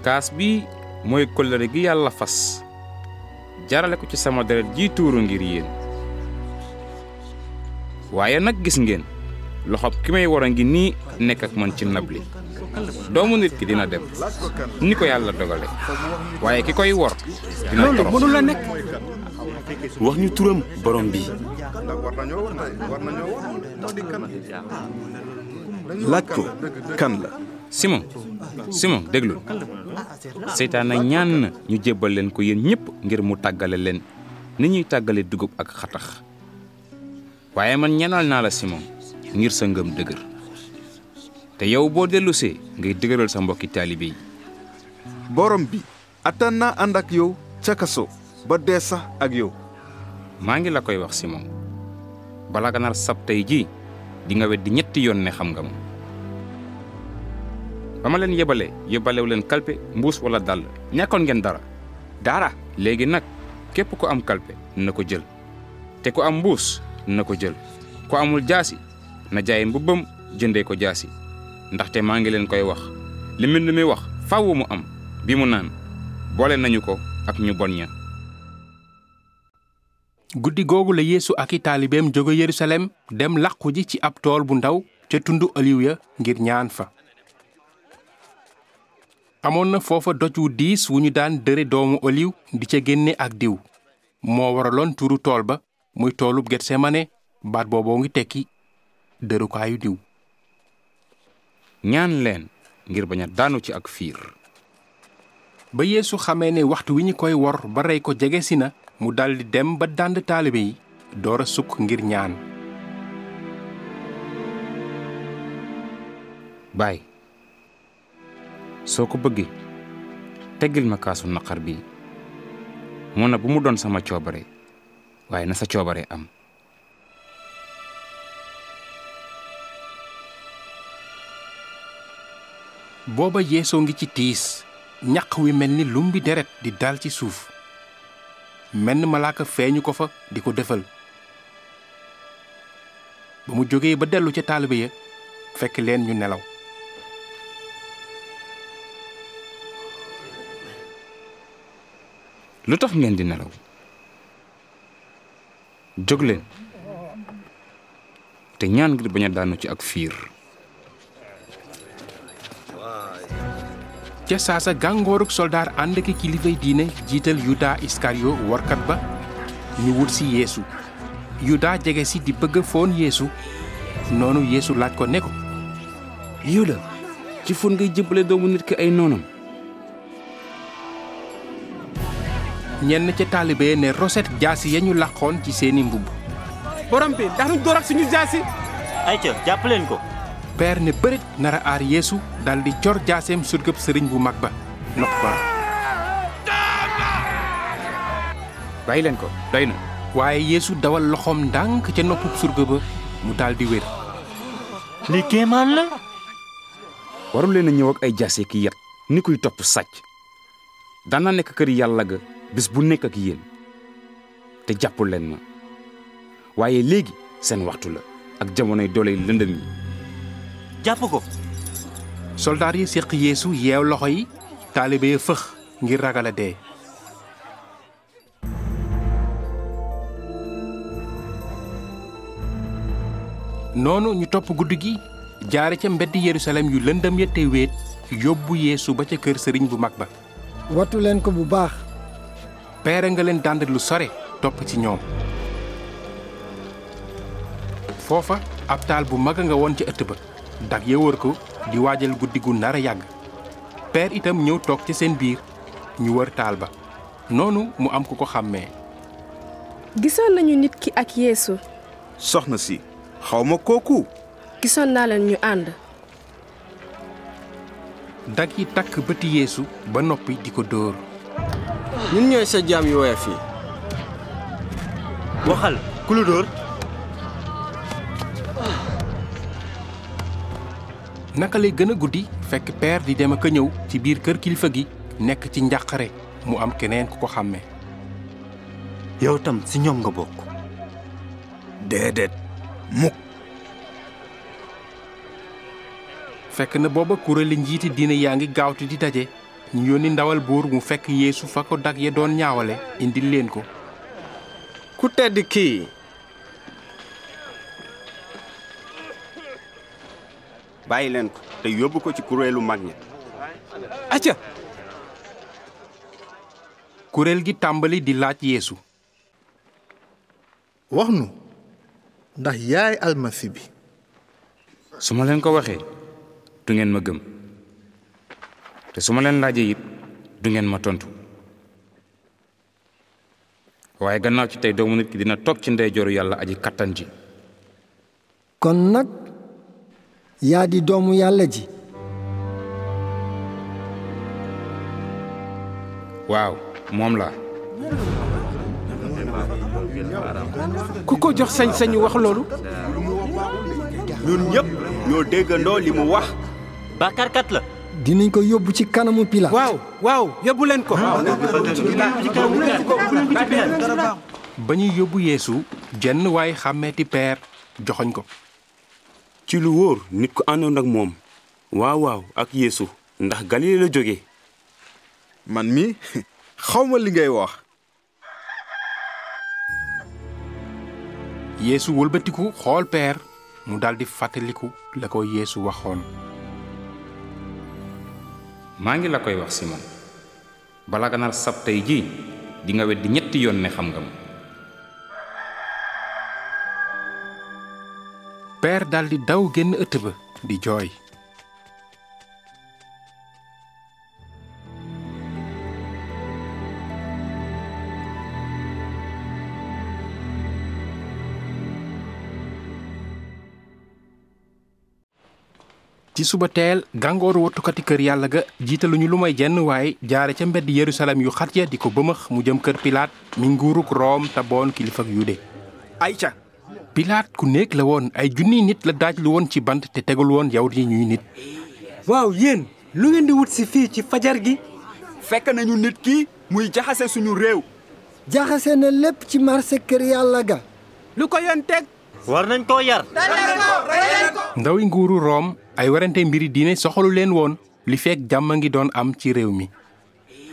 Kaas bi mooy kóllëre gi yàlla fas. Jarale ko ci sama deret ji tuuru ngir yéen. Waaye nag gis ngeen loxob ki may war a ngi nii nekk ak man ci ndab li. Doomu nit ki dina dem ni ko yàlla dogale. Waaye ki koy wor dina mënu la nekk. Wax ñu turam borom bi. Laaj ko kan la? Simon simon déglu. Seytaane ñaan na ñu jébbal leen ko yéen ñëpp ngir mu tàggale leen. Ni ñuy tàggale dugub ak xatax. Waaye man ñaanal naa la simon ngir sa ngëm dëgër te yow boo dellusee ngay dëgëral sa mbokki taalibe yi. Borom bi attan naa ànd ak yow ca kaso ba dee sax ak yow. Maa ngi la koy wax simon. Bala nga nar sab tey ji di nga weddi ñetti yoon ne xam nga ma. Ba ma leen yebale yebalewu leen kalpe mbuus wala dàll. Ñàkkoon ngeen dara. Dara. Léegi nag képp ku am kalpe na ko jël. Te ku am mbuus na ko jël. Ku amul jaasi na jaay mbubbam jëndee ko jaasi. Ndaxte maa ngi leen koy wax. Li mbind mi wax faaw mu am. Bi mu naan boole nañu ko ak ñu bon ña. Guddi googu la yeesu ak i taalibeem jóge yerusalem dem làqu ji ci ab tool bu ndaw ca tundu oliw ya ngir ñaan fa. Amoon na foofa doj wu diis wu ñu daan dëre doomu oliw di ca génne ak diw. Moo waraloon turu tool ba muy toolub getsemane. Baat booboo ngi tekki dërukaayu diw. Ñaan leen ngir bañ a daanu ci ak fiir. Ba yeesu xamee ne waxtu wi ñu koy wor ba rey ko jege si na mu daldi dem ba dànd taalibe yi door a sukk ngir ñaan. Baay soo ko bëggee teggil ma kaasu naqar bi. Moo na bu mu doon sama coobare waaye na sa coobare am booba yeesoo ngi ci tiis. Ñaq wi mel ni lumbi deret di dal ci suuf. Menn malaaka feeñu ko fa di ko defal. Ba mu jógee ba dellu ca taalibe ya fekk leen ñu nelaw. Lu tax ngeen di nelaw? Jóg leen. Te ñaan ngir bañ daanu ci ak fiir ca saasa gàngooruk soldaar ànd ki kilifay diine jiital yuda iskariyo warkat ba ñu wut si yeesu yuda jege si di bëgg foon yeesu noonu yeesu laaj ko ne ko yuda ci fun ngay jëbbale doomu nit ki ay noonam ñenn ca taalibe ne roset jaasi ya ñu làqoon ci seeni mbubb. Borom bi ndax ñu door ak suñu jaasi? Jàpp leen ko peer ne bërit nara aar yeesu dal di jor jaaseem surgëb sëriñ bu mag ba nopp ba. Bàyyi leen ko doy na. Waaye yeesu dawal loxoom ndànk ca noppub surga ba mu dal di wér li kéemaan la? Waru leen a ñëw ak ay jaase ki yat ni kuy topp sàcc daan naa nekk kër yàlla ga bis bu nekk ak yéen. Te jàppul leen ma. Waaye léegi seen waxtu la ak jamonoy dooley lëndëm yi jàpp ko soldaar yi séq yeesu yeew loxo yi taalibe ya fëx ngir ragal a dee. Noonu ñu topp guddi gi jaare ca mbedd yerusalem yu lëndëm ya te wéet yóbbu yeesu ba ca kër sëriñ bu mag ba. Wattu leen ko bu baax. Peere nga leen dànd lu sore topp ci ñoom. Foofa ab taal bu mag a nga woon ca ëtt ba dag ya wër ko di waajal guddi gu nar a yàgg. Peer itam ñëw toog ca seen biir ñu wër taal ba. Noonu mu am ku ko xàmmee. Gisoon nañu nit ki ak yeesu. Soxna si xawma kooku. Gisoon naa leen ñu ànd. Dag yi takk bëti yeesu ba noppi di ko dóor. Ñun ñooy sa jaam yu woyof yi. Waxal ku lu dóor naka lay gën a guddi fekk peer di dem ak a ñëw ci biir kër kilifa gi nekk ci njàqare mu am keneen ku ko xàmme. Yow tam si ñoom nga bokk. Déedéet mukk. Fekk na booba kuréeli njiiti diine yaa ngi gaawtu di daje ñu yónni ndawal buur mu fekk yeesu fa ko dag ya doon ñaawale indil leen ko. Ku tedd kii bàyyi leen ko te yóbbu ko ci kuréelu mag ña acca kuréel gi tàmbali di laaj yeesu wax nu ndax yaay almasi bi. Su ma leen ko waxee du ngeen ma gëm. Te su ma leen laajee it du ngeen ma tontu. Waaye gannaaw ci tey doomu nit ki dina toog ci ndeyjooru yàlla aji kattan ji. Kon nag yaa di doomu yàlla ji waaw moom laa ku ko jox sañ-sañu wax loolu? Ñun ñëpp ñoo déggandoo li mu wax. Bàkkaarkat la. Dinañ ko yóbbu ci kanamu Pilaat. Waaw waaw yóbbu leen ko. Ba ñuy yóbbu yeesu jenn waaye xàmmeeti peer joxoñ ko ci lu wóor nit ku àndoon ak moom. Waaw waaw ak yeesu. Ndax galile la jóge. Man mi xawma li ngay wax. Yeesu wëlbatiku xool peer. Mu daldi fàttaliku la ko yeesu waxoon. Maa ngi la koy wax simon. Bala nga nar sab tey ji di nga weddi ñetti yoon ne xam nga ma peer daldi daw génn ëtt ba di jooy ci suba teel gàngooru wattukati kër yàlla ga jiitaluñu lu may jenn waaye jaare ca mbedd yerusalem yu xat ya di ko bëmëx mu jëm kër pilaat mi nguuruk room te boon kilifak yude. Ayca pilaat ku néeg la woon ay junniy nit la daaj lu woon ci bant te tegul woon yawut yi ñuy nit. Waaw yéen lu ngeen di wut si fii ci fajar gi? Fekk nañu nit ki muy jaxase suñu réew. Jaxase na lépp ci marché kër yàlla ga. Lu ko yoon teg. War nañ koo yar. Ndawi nguuru Room ay werante mbiri diine soxalu leen woon li fekk jàmm ngi doon am ci réew mi.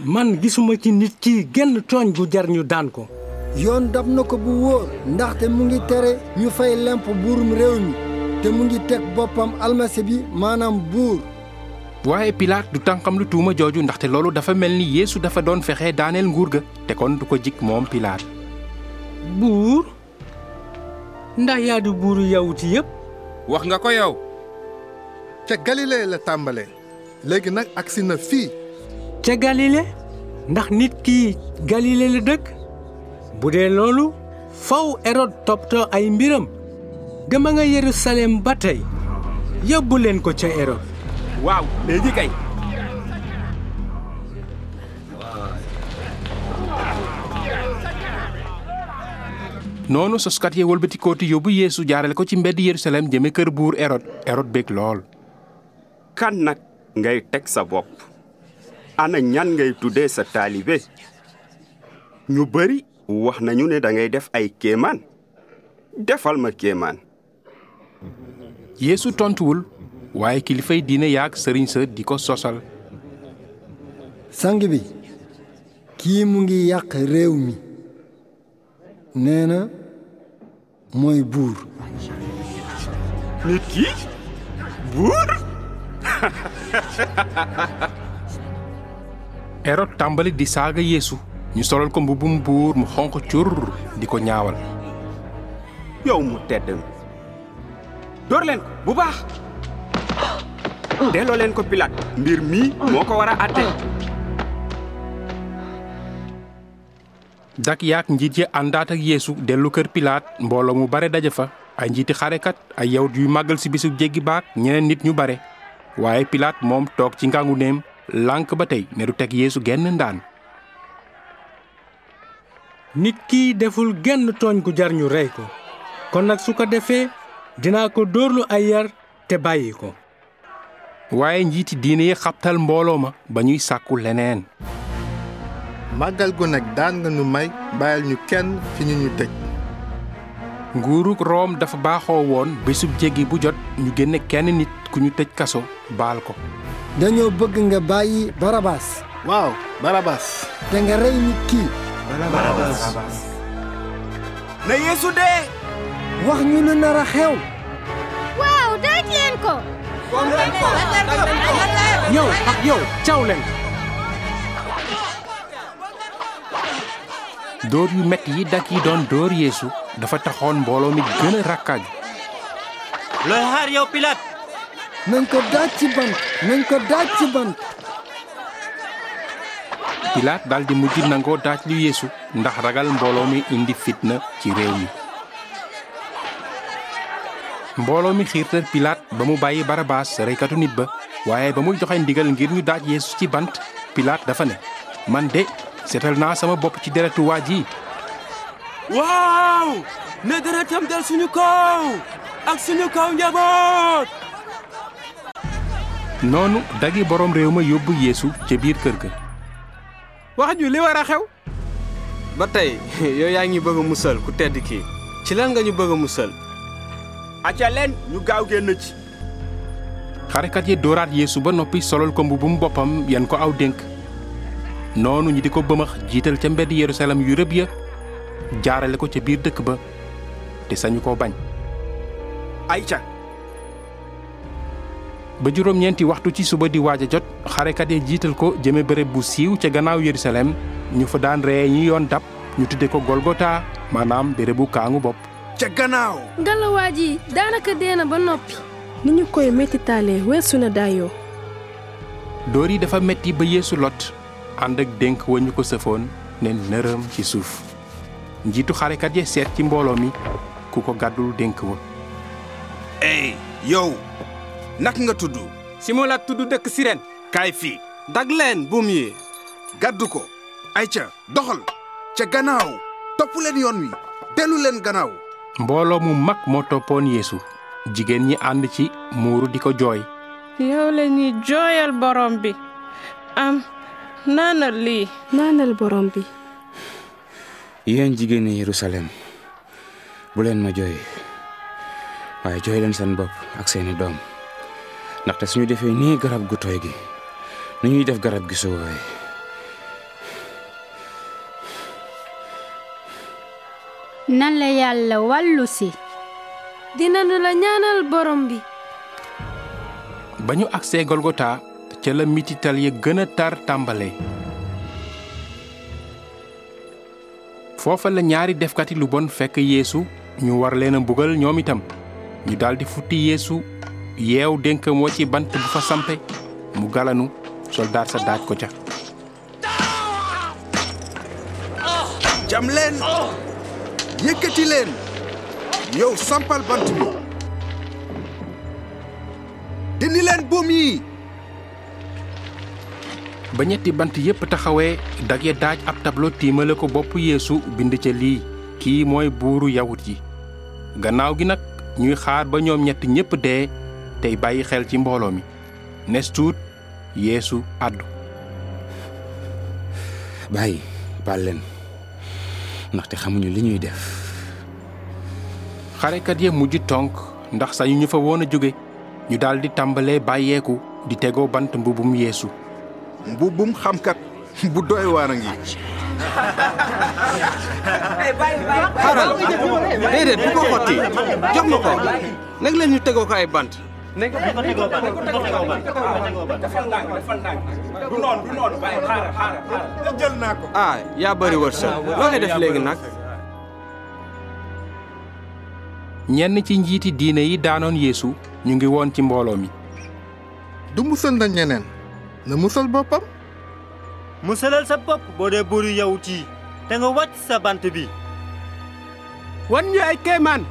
Man gisuma ci nit ki genn tooñ gu jar ñu daan ko yoon dab na ko bu wóor ndaxte mu ngi tere ñu fay lemp buurum réew mi te mu ngi teg boppam almasi bi maanaam buur. Waaye Pilaat du tànqam lu tuuma jooju ndaxte loolu dafa mel ni Yeesu dafa doon fexe daaneel nguur ga te kon du ko jik moom Pilaat. Buur? Ndax yaa di buuru yawuti yépp? Wax nga ko yow. Ca galile la tàmbale léegi nag agsi na fii. Ca galile ndax nit ki galile la dëkk bu dee loolu faw erod toppatoo ay mbiram. Dama nga yerusalem ba tey yóbbu leen ko ca erod waaw léegi kay noonu soskat ye wëlbatikooti yóbbu Yeesu jaarale ko ci mbedd Yerusalem jëme kër buur Erod Erod bég lool kan nag ngay teg sa bopp ana ñan ngay tuddee sa taalibe ñu bari wax nañu ne da ngay def ay kéemaan. Defal ma kéemaan. Yeesu tontuwul waaye kilifay diine yaag sëriñ sa di ko sosal. Sang bi kii mu ngi yàq réew mi. Nee na mooy buur. Nit ki? Buur? Erod tàmbali di saaga Yeesu ñu solal ko mbubbum buur mu xonq cur di ko ñaawal. Yow mu tedd door leen ko bu baax. Delloo leen ko Pilaat. Mbir mii moo ko war a àtte dak yaak njiit ya àndaat ak Yeesu dellu kër Pilaat mbooloo mu bare daje fa. Ay njiiti xarekat ay yawut yuy màggal si bisu jéggi baak ñeneen nit ñu bare. Waaye Pilaat moom toog ci ngangu neem lànk ba tey ne du teg Yeesu genn ndaan nit ki deful genn tooñ gu jar ñu rey ko. Kon nag su ko defee dinaa ko dóorlu ay yar te bàyyi ko. Waaye njiiti diine yi xabtal mbooloo ma ba ñuy sàkku leneen. Màggal gu nag daan nga nu may bàyyil ñu kenn ci ñu ñu tëj. Nguuruk Room dafa baaxoo woon bésub jéggi bu jot ñu génne kenn nit ku ñu tëj kaso baal ko. Dañoo bëgg nga bàyyi Barabas waaw Barabas te nga rey nit kii Barabas na Yeesu dee wax ñu lu nar a xew waaw daaj leen ko yow ak yow caw leen dóor yu metti yi dak yi doon dóor Yeesu dafa taxoon mbooloo mi gën a rakkaaj looy xaar yow Pilaat nañ ko daaj ci bant nañ ko daaj ci bant Pilaat daldi mujj nangoo daaj lu Yeesu ndax ragal mbooloo mi indi fitna ci réew mi mbooloo mi xiirtal Pilaat ba mu bàyyi Barabaas reykatu nit ba waaye ba muy joxe ndigal ngir ñu daaj Yeesu ci bant. Pilaat dafa ne man de seetal naa sama bopp ci deretu waa ji waaw ne deretam del suñu kaw ak suñu kaw njaboot noonu dagi boroom réew ma yóbbu Yeesu ca biir kër ga wax ñu li war a xew? Ba tey yow yaa ngi bëgg a musal ku tedd kii ci lan nga ñu bëgg a musal? Acca leen ñu gaaw génn ci. Xarekat yi dooraat Yeesu ba noppi solal ko mbubum boppam yan ko aw dénk. Noonu ñi di ko bëmax jiital ca mbedd Yerusalem yu rëb ya jaarale ko ca biir dëkk ba te sañu ko bañ. Ayca ba juróom-ñeenti waxtu ci suba di waaj a jot xarekat yi jiital ko jëme bërëb bu siiw ca gannaaw Yerusalem. Ñu fa daan reye ñi yoon dab ñu tudde ko Golgota maanaam bérébu kaangu bopp. Ca gannaaw. Ngalawaa ji daanaka dee na ba noppi. Ni ñu koy mettitaalee weesu na daayoo. Dóor yi dafa metti ba Yeesu lot ànd ak dénk wa ñu ko sëfoon ne nërëm ci suuf. Njiitu xarekat ya seet ci mbooloo mi ku ko gàddul dénk wa. Ey yow nak nga tudd? Simon la tudd dëkk Sirène. Kaay fii. Dag leen buum yi. Gàddu ko. Ayca doxal. Ca gannaaw. Topp leen yoon wi. Dellu leen gannaaw. Mbooloo mu mag moo toppoon Yeesu. Jigéen ñi ànd ci muuru di ko jooy. Yow la ñuy jooyal borom bi. Am naanal lii. Naanal borom bi. Yéen jigéeni Yerusalem bu leen ma jooy. Waaye jooy leen seen bopp ak seeni doom ndaxte suñu defee nii garab gu tooy gi nu ñuy def garab gi woowee nan la yàlla wàllu si. Dinanu la ñaanal borom bi. Ba ñu agsee Golgota ca la mitital ya gën a tar tàmbale. Foofa la ñaari defkati lu bon fekk yeesu ñu war leen a mbugal ñoom itam. Ñu daldi futti yeesu yeew dénkam wa ci bant bu fa sampe mu galanu soldaar sa daaj ko ca. Jam leen yëkkati leen yow sampal bant bi. Dindi leen buum yi. Ba ñetti bant yépp taxawee dag ya daaj ab tablo tiimale ko bopp yeesu bind ca lii kii mooy buuru yawut yi. Gannaaw gi nag ñuy xaar ba ñoom ñett ñépp dee tey bàyyi xel ci mbooloo mi. Nes tuut yeesu àddu. Bàyyi baal leen ndaxte xamuñu li ñuy def. Xarekat ya mujj tonk ndax sañu ñu fa woon a jóge. Ñu daldi tàmbalee bàyyeeku di tegoo bant mbubum yeesu. Mbubum xamkat bu doy waar a ngi. Xaaral déedéet bu ko xotti. Jox ma ko. Nag leen ñu tegoo ko ay bant jël naa ko ah yaa bari wërsëg loo koy def léegi nag ñenn ci njiiti diine yi daanoon yeesu ñu ngi woon ci mbooloo mi du musal na ñeneen na musal boppam musalal sa bopp boo dee buuru yawut yi te nga wàcc sa bant bi wan ñu ay kéemaan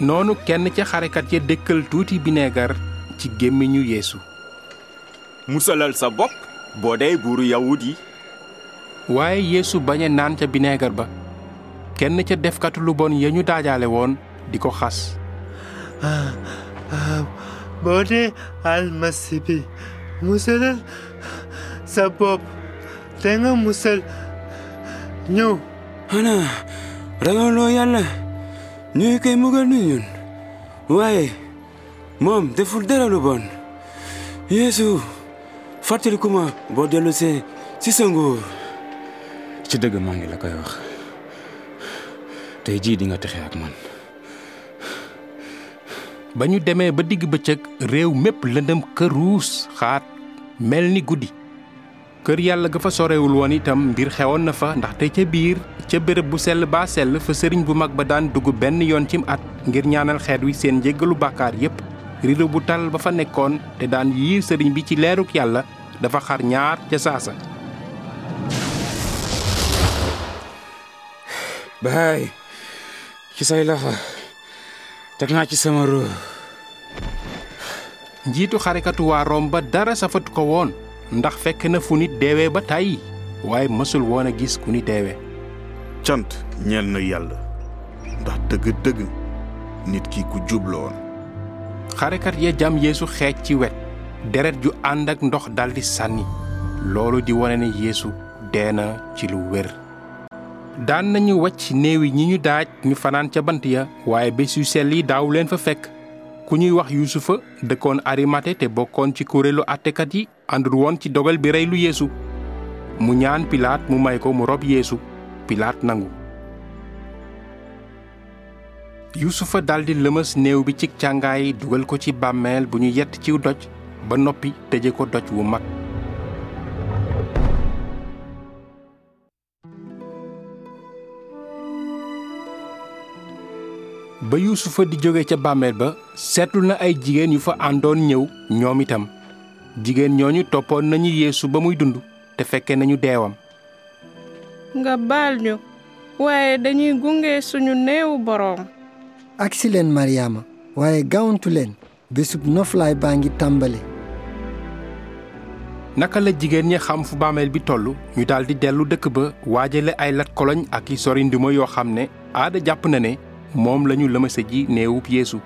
noonu kenn ca xarekat ya dëkkal tuuti bineegar ci gémmiñu yeesu. Musalal sa bopp boo dee buuru yawut yi. Waaye yeesu bañ a naan ca bineegar ba kenn ca defkatu lu bon ya ñu daajaale woon di ko xas. Boo dee almasi bi musalal sa bopp te nga musal ñëw. Xanaa ragaloo yàlla ñuy koy mugal nu ñun waaye moom deful dara lu bon. Yeesu fàttaliku ma boo dellusee ci sa nguur ci dëgg maa ngi la koy wax tey jii di nga texe ak man. Ba ñu demee ba digg bëccëg réew mépp lëndëm këruus xaat mel ni guddi kër yàlla ga fa sorewul woon itam mbir xewoon na fa ndaxte ca biir ca béréb bu sell baa sell fa sëriñ bu mag ba daan dugg benn yoon cim at ngir ñaanal xeet wi seen njéggalu bàkkaar yépp. Rido bu tal ba fa nekkoon te daan yiir sëriñ bi ci leeruk yàlla dafa xar ñaar ca saasa. Baay ci say loxo teg naa ci sama ruu njiitu xarekatu waa Rom ba dara safatu ko woon ndax fekk na fu nit deewee ba tàyyi waaye mësul woon a gis ku ni deewee. Cant ñeel na yàlla ndax dëgg-dëgg nit ki ku jubla woon. Xarekat ya jam yeesu xeej ci wet deret ju ànd ak ndox daldi sànni. Loolu di wone ne yeesu dee na ci lu wér. Daan nañu wàcc néewi ñi ñu daaj ñu fanaan ca bant ya waaye bés yu sell yi daaw leen fa fekk. Ku ñuy wax yuusufa dëkkoon arimate te bokkoon ci kuréelu àttekat yi àndul woon ci dogal bi rey lu yeesu. Mu ñaan pilaat mu may ko mu rob yeesu. Pilaat nangu. Yuusufa daldi lëmës néew bi ci càngaay dugal ko ci bàmmeel bu ñu yett ciw doj ba noppi tëje ko doj wu mag. Ba yuusufa di jóge ca bàmmeel ba seetlu na ay jigéen yu fa àndoon ñëw ñoom itam jigéen ñooñu toppoon nañu yeesu ba muy dund te fekke nañu deewam. Nga baal ñu waaye dañuy gunge suñu néewu boroom. Agsi leen maryaama waaye gaawantu leen. Bésub noflaay baa ngi tàmbale. Naka la jigéen ñi xam fu bàmmeel bi toll? Ñu daldi dellu dëkk ba waajale ay lat koloñ ak i sori nduma yoo xam ne aada jàpp na ne moom lañu lëmase ji néewub yeesu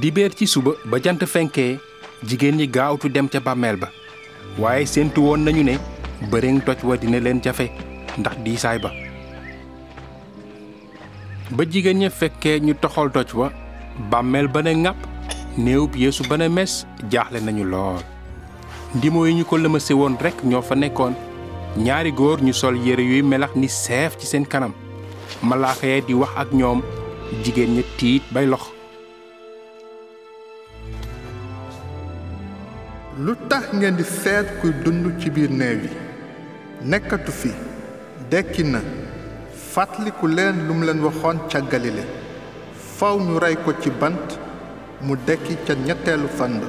dibéer ci suba ba jant fenkee jigéen ñi gaawtu dem ca bàmmeel ba. Waaye séentu woon nañu ne bëreŋ toj wa dina leen jafe ndax diisaay ba. Ba jigéen ña fekkee ñu toxal toj wa bàmmeel ba ne ŋàpp néewub yeesu ba ne mes jaaxle nañu lool. Ndimo yi ñu ko lëmase woon rekk ñoo fa nekkoon. Ñaari góor ñu sol yére yuy melax ni seef ci seen kanam. Malaaka ya di wax ak ñoom jigéen ña tiit bay lox lu tax ngeen di seet kuy dund ci biir néew yi. Nekkatu fi. Dekki na. Fàttaliku leen lu mu leen waxoon ca galile faw ñu rey ko ci bant mu dekki ca ñetteelu fan ba.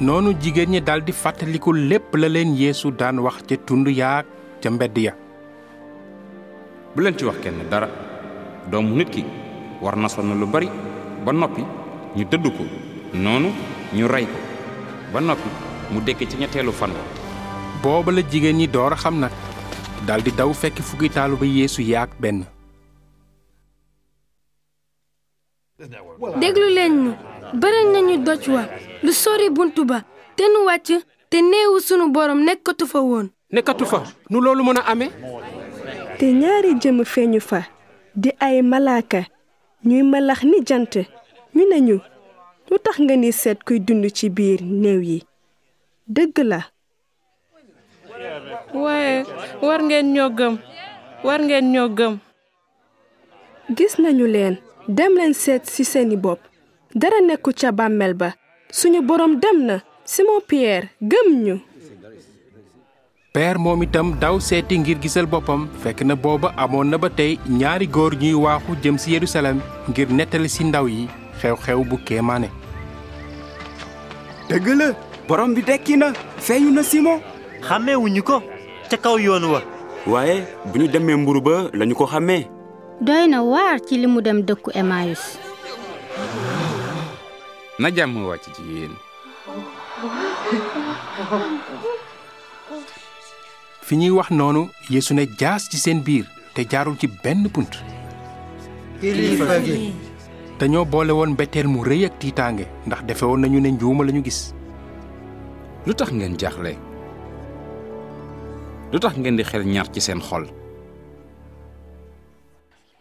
Noonu jigéen ñi daldi fàttaliku lépp la leen yeesu daan wax ca tund yaak ca mbedd ya. Bu leen ci wax kenn dara doomu nit ki war na sonn lu bari ba noppi ñu dëdd ko noonu ñu rey ko ba noppi mu dekki ci ñetteelu fan wa. Booba la jigéen ñi door xam nag daldi daw fekk fukki taalu ba yeesu yaak benn. Déglu leen ñu nañu doj wa lu sori buntu ba te nu wàcc te néewu sunu borom nekkatu fa woon. Nekkatu fa nu loolu mën a amee? Te ñaari jëm feeñu fa di ay malaaka ñuy malax ni jant. ñu ne ñu lu tax nga ni seet kuy dund ci biir néew yi? Dëgg la. Waaye war ngeen ñoo gëm war ngeen ñoo gëm. Gis nañu leen dem leen seet ci seeni bopp. Dara nekku ca bàmmeel ba. Suñu boroom dem na. Simon Pierre gëm ñu. Peer moom itam daw seeti ngir gisal boppam fekk na booba amoon na ba tey ñaari góor ñuy waaxu jëm ci Yerusalem ngir nettali ci ndaw yi xew-xew bu kéemaane dëgg la borom bi dekki na feeñu na Simon xàmmeewuñu ko ca kaw yoon wa. Waaye bu ñu demee mburu ba lañu ko xàmmee. Doy na waar ci li mu dem dëkku Emmaüs. Na jàmm wàcc ci yéen fi ñuy wax noonu yeesu ne jaas ci seen biir te jaarul ci benn bunt. Kilifa gi. Dañoo boole woon mbetteel mu rëy ak tiitaange ndax defe woon nañu ne njuuma lañu gis. Lu tax ngeen jaaxle? Lu tax ngeen di xel ñaar ci seen xol?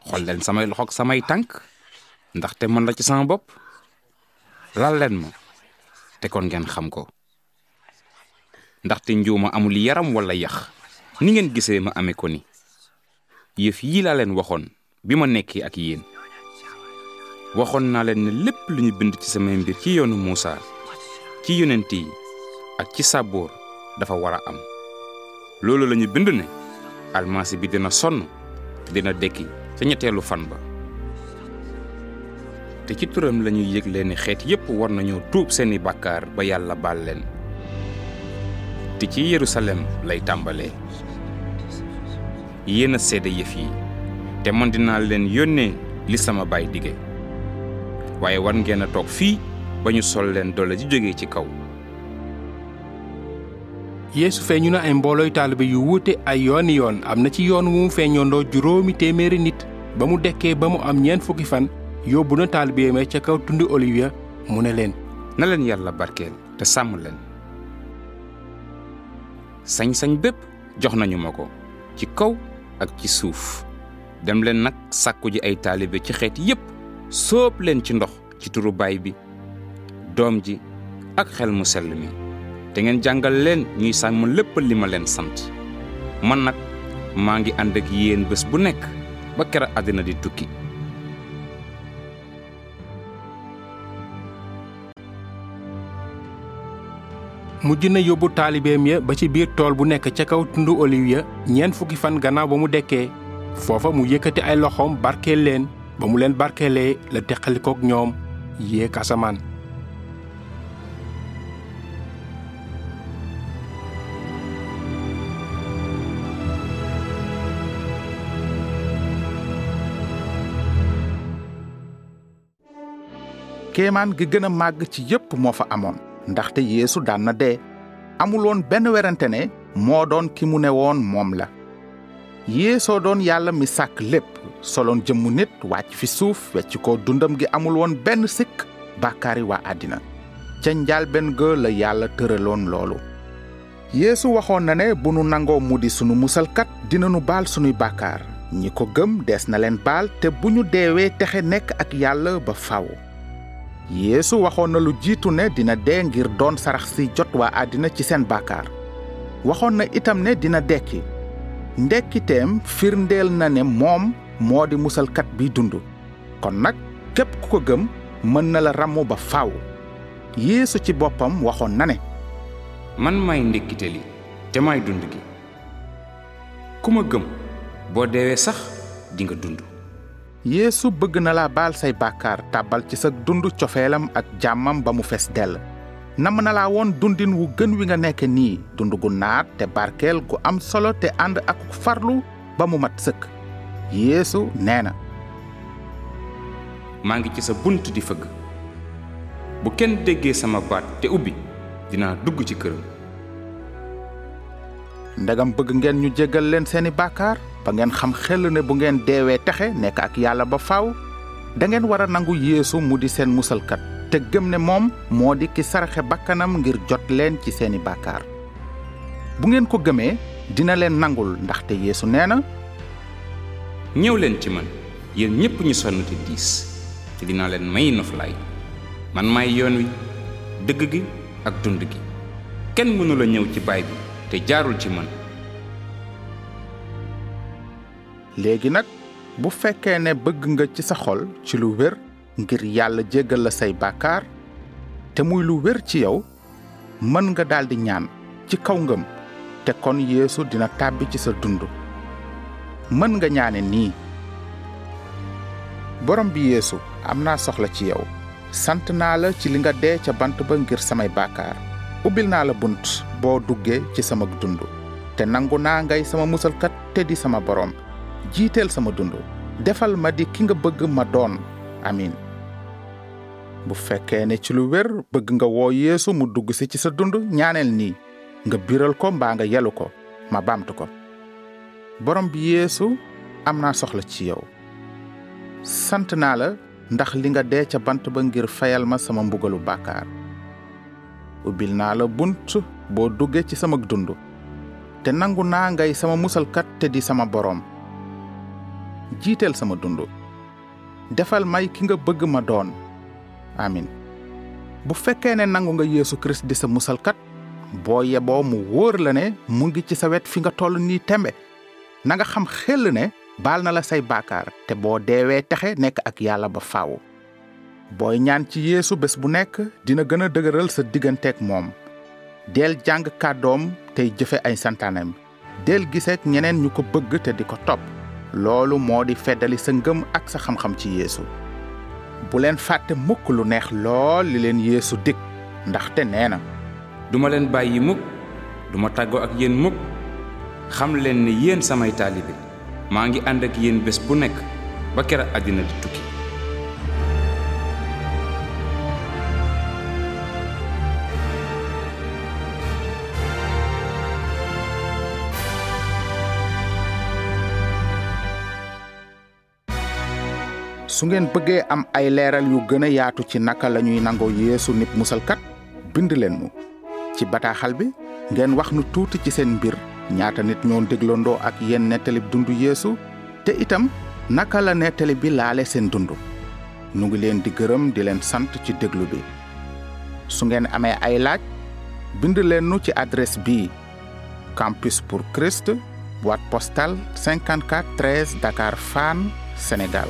Xool leen samay loxo ak samay tànk ndaxte man la ci sama bopp. Lal leen ma te kon ngeen xam ko. Ndaxte njuuma amul yaram walla yax ni ngeen gisee ma amee ko ni. Yëf yii laa leen waxoon bi ma nekkee ak yéen. Waxoon naa leen ne lépp lu ñu bind ci samay mbir ci yoonu Muusa ci yonent yi ak ci sàbboor dafa war a am. Loolu la ñu bind ne almasi bi dina sonn dina dekki ca ñetteelu fan ba. Te ci turam la ñuy yëgle xeet yépp war nañoo tuub seeni bàkkaar ba yàlla baal leen. Te ci Yerusalem lay tàmbalee. Yéen a seede yëf yi. Te man dinaa leen yónnee li sama baay dige. Waaye war ngeen a toog fii ba ñu sol leen doole ji jógee ci kaw. Yeesu feeñu na ay mboolooy taalibe yu wuute ay yooni yoon. Am na ci yoon wu mu feeñoondoo juróomi téeméeri nit. Ba mu dekkee ba mu am ñeent fukki fan yóbbu na taalibe ma ca kaw olivier mu ne leen na leen yàlla barkeel te sàmm leen. Sañ-sañ bépp jox nañu ma ko. Ci kaw ak ci suuf. Dem leen nag sàkku ji ay taalibe ci xeet yépp sóob leen ci ndox ci turu baay bi doom ji ak xel mu sell mi. Te ngeen jàngal leen ñuy sàmm lépp li ma leen sant. Man nag maa ngi ànd ak yéen bés bu nekk ba kera àddina di tukki mujj na yóbbu taalibeem ya ba ci biir tool bu nekk ca kaw tundu oliw ya ñeent fukki fan gannaaw ba mu dekkee. Foofa mu yëkkati ay loxoom barkeel leen ba mu leen barkeelee la teqalikook ñoom yéeg asamaan. Kéemaan gi gën a màgg ci yépp moo fa amoon ndaxte yeesu daan na dee. Amuloon benn werante ne moo doon ki mu ne woon moom la. Yeesoo doon yàlla mi sàkk lépp soloon jëmmu nit wàcc fi suuf wecc ko dundam gi amul woon benn sikk bàkkaari waa àddina. Ca njaalben ga la yàlla tëraloon loolu. Yeesu waxoon na ne bu nu nangoo mu sunu musalkat dinanu baal sunuy bàkkaar. Ñi ko gëm dees na leen baal te bu ñu deewee texe nekk ak yàlla ba faw yeesu waxoon na lu jiitu ne dina dee ngir doon sarax si jot waa àddina ci seen bàkkaar. Waxoon na itam ne dina dekki. Ndekkiteem firndeel na ne moom moo di musalkat bi dund. Kon nag képp ku ko gëm mën na la ramu ba faw. Yeesu ci boppam waxoon na ne man may ndekkite li te may dund gi. Ku ma gëm boo deewee sax dinga dund yeesu bëgg na la baal say bàkkaar tàbbal ci sa dund cofeelam ak jàmmam ba mu fees dell nam na laa woon dundin wu gën wi nga nekk nii dund gu naat te barkeel gu am solo te ànd ak farlu ba mu mat sëkk yeesu nee na maa ngi ci sa bunt di fëgg bu kenn déggee sama baat te ubbi dinaa dugg ci këram ndegam bëgg ngeen ñu jéggal leen seeni bàkkaar ba ngeen xam xel ne bu ngeen deewee texe nekk ak yàlla ba faaw da ngeen war a nangu yeesu mu di seen musalkat te gëm ne moom moo di ki saraxe bakkanam ngir jot leen ci seeni bàkkaar. Bu ngeen ko gëmee dina leen nangul ndaxte yeesu nee na ñëw leen ci man yéen ñépp ñu sonn te diis te dinaa leen may noflaay. Man may yoon wi dëgg gi ak dund gi. Kenn mënu la ñëw ci baay bi te jaarul ci man léegi nag bu fekkee ne bëgg nga ci sa xol ci lu wér ngir yàlla jéggal la say bàkkaar te muy lu wér ci yow mën nga daldi ñaan ci kaw ngëm te kon yeesu dina tàbbi ci sa dund. Mën nga ñaane nii. Borom bi yeesu am naa soxla ci yow. Sant naa la ci li nga dee ca bant ba ngir samay bàkkaar. Ubbil naa la bunt boo duggee ci sama dund. Te nangu ngay sama musalkat te di sama borom jiiteel sama dund. Defal ma di ki nga bëgg ma doon. Amin. Bu fekkee ne ci lu wér bëgg nga woo yeesu mu dugg si ci sa dund ñaaneel nii. Nga biral ko mbaa nga yelu ko ma baamtu ko. Borom bi yeesu am naa soxla ci yow. Sant naa la ndax li nga dee ca bant ba ngir fayal ma sama mbugalu bàkkaar. Ubbil naa la bunt boo duggee ci sama dund. Te nangu naa ngay sama musalkat te di sama boroom jiiteel sama dund. Defal may ki nga bëgg ma doon. Amin. Bu fekkee ne nangu nga yeesu kirist di sa musalkat boo yeboo mu wóor la ne mu ngi ci sa wet fi nga toll nii tembe. Na nga xam xel ne baal na la say baakaar te boo deewee texe nekk ak yàlla ba faaw booy ñaan ci yeesu bés bu nekk dina gën a dëgëral sa digganteeg moom. Del jàng kàddoom tey jëfe ay santaaneem del ñeneen ñu bëgg te di ko loolu moo di feddali sa ngëm ak sa xam-xam ci yeesu. Bu leen fàtte mukk lu neex lool li leen yeesu dig ndaxte nee na duma leen bàyyi mukk duma tàggoo ak yéen mukk. Xam leen ne yéen samay taalibe. Maa ngi ànd ak bu nekk ba kera àddina di tukki su ngeen bëggee am ay leeral yu gën a yaatu ci naka la ñuy nangoo yeesu nit musalkat? Bind leen nu ci bataaxal bi ngeen wax nu tuuti ci seen mbir. Ñaata nit ñoo déglandoo ak yéen nettali dundu yeesu? Te itam naka la nettali bi laale seen dund nu ngi leen di gërëm di leen sant ci déglu bi. Su ngeen amee ay laaj bind leen nu ci adresse bii campus pour Christ boîte postale 54 13 Dakar Fann Sénégal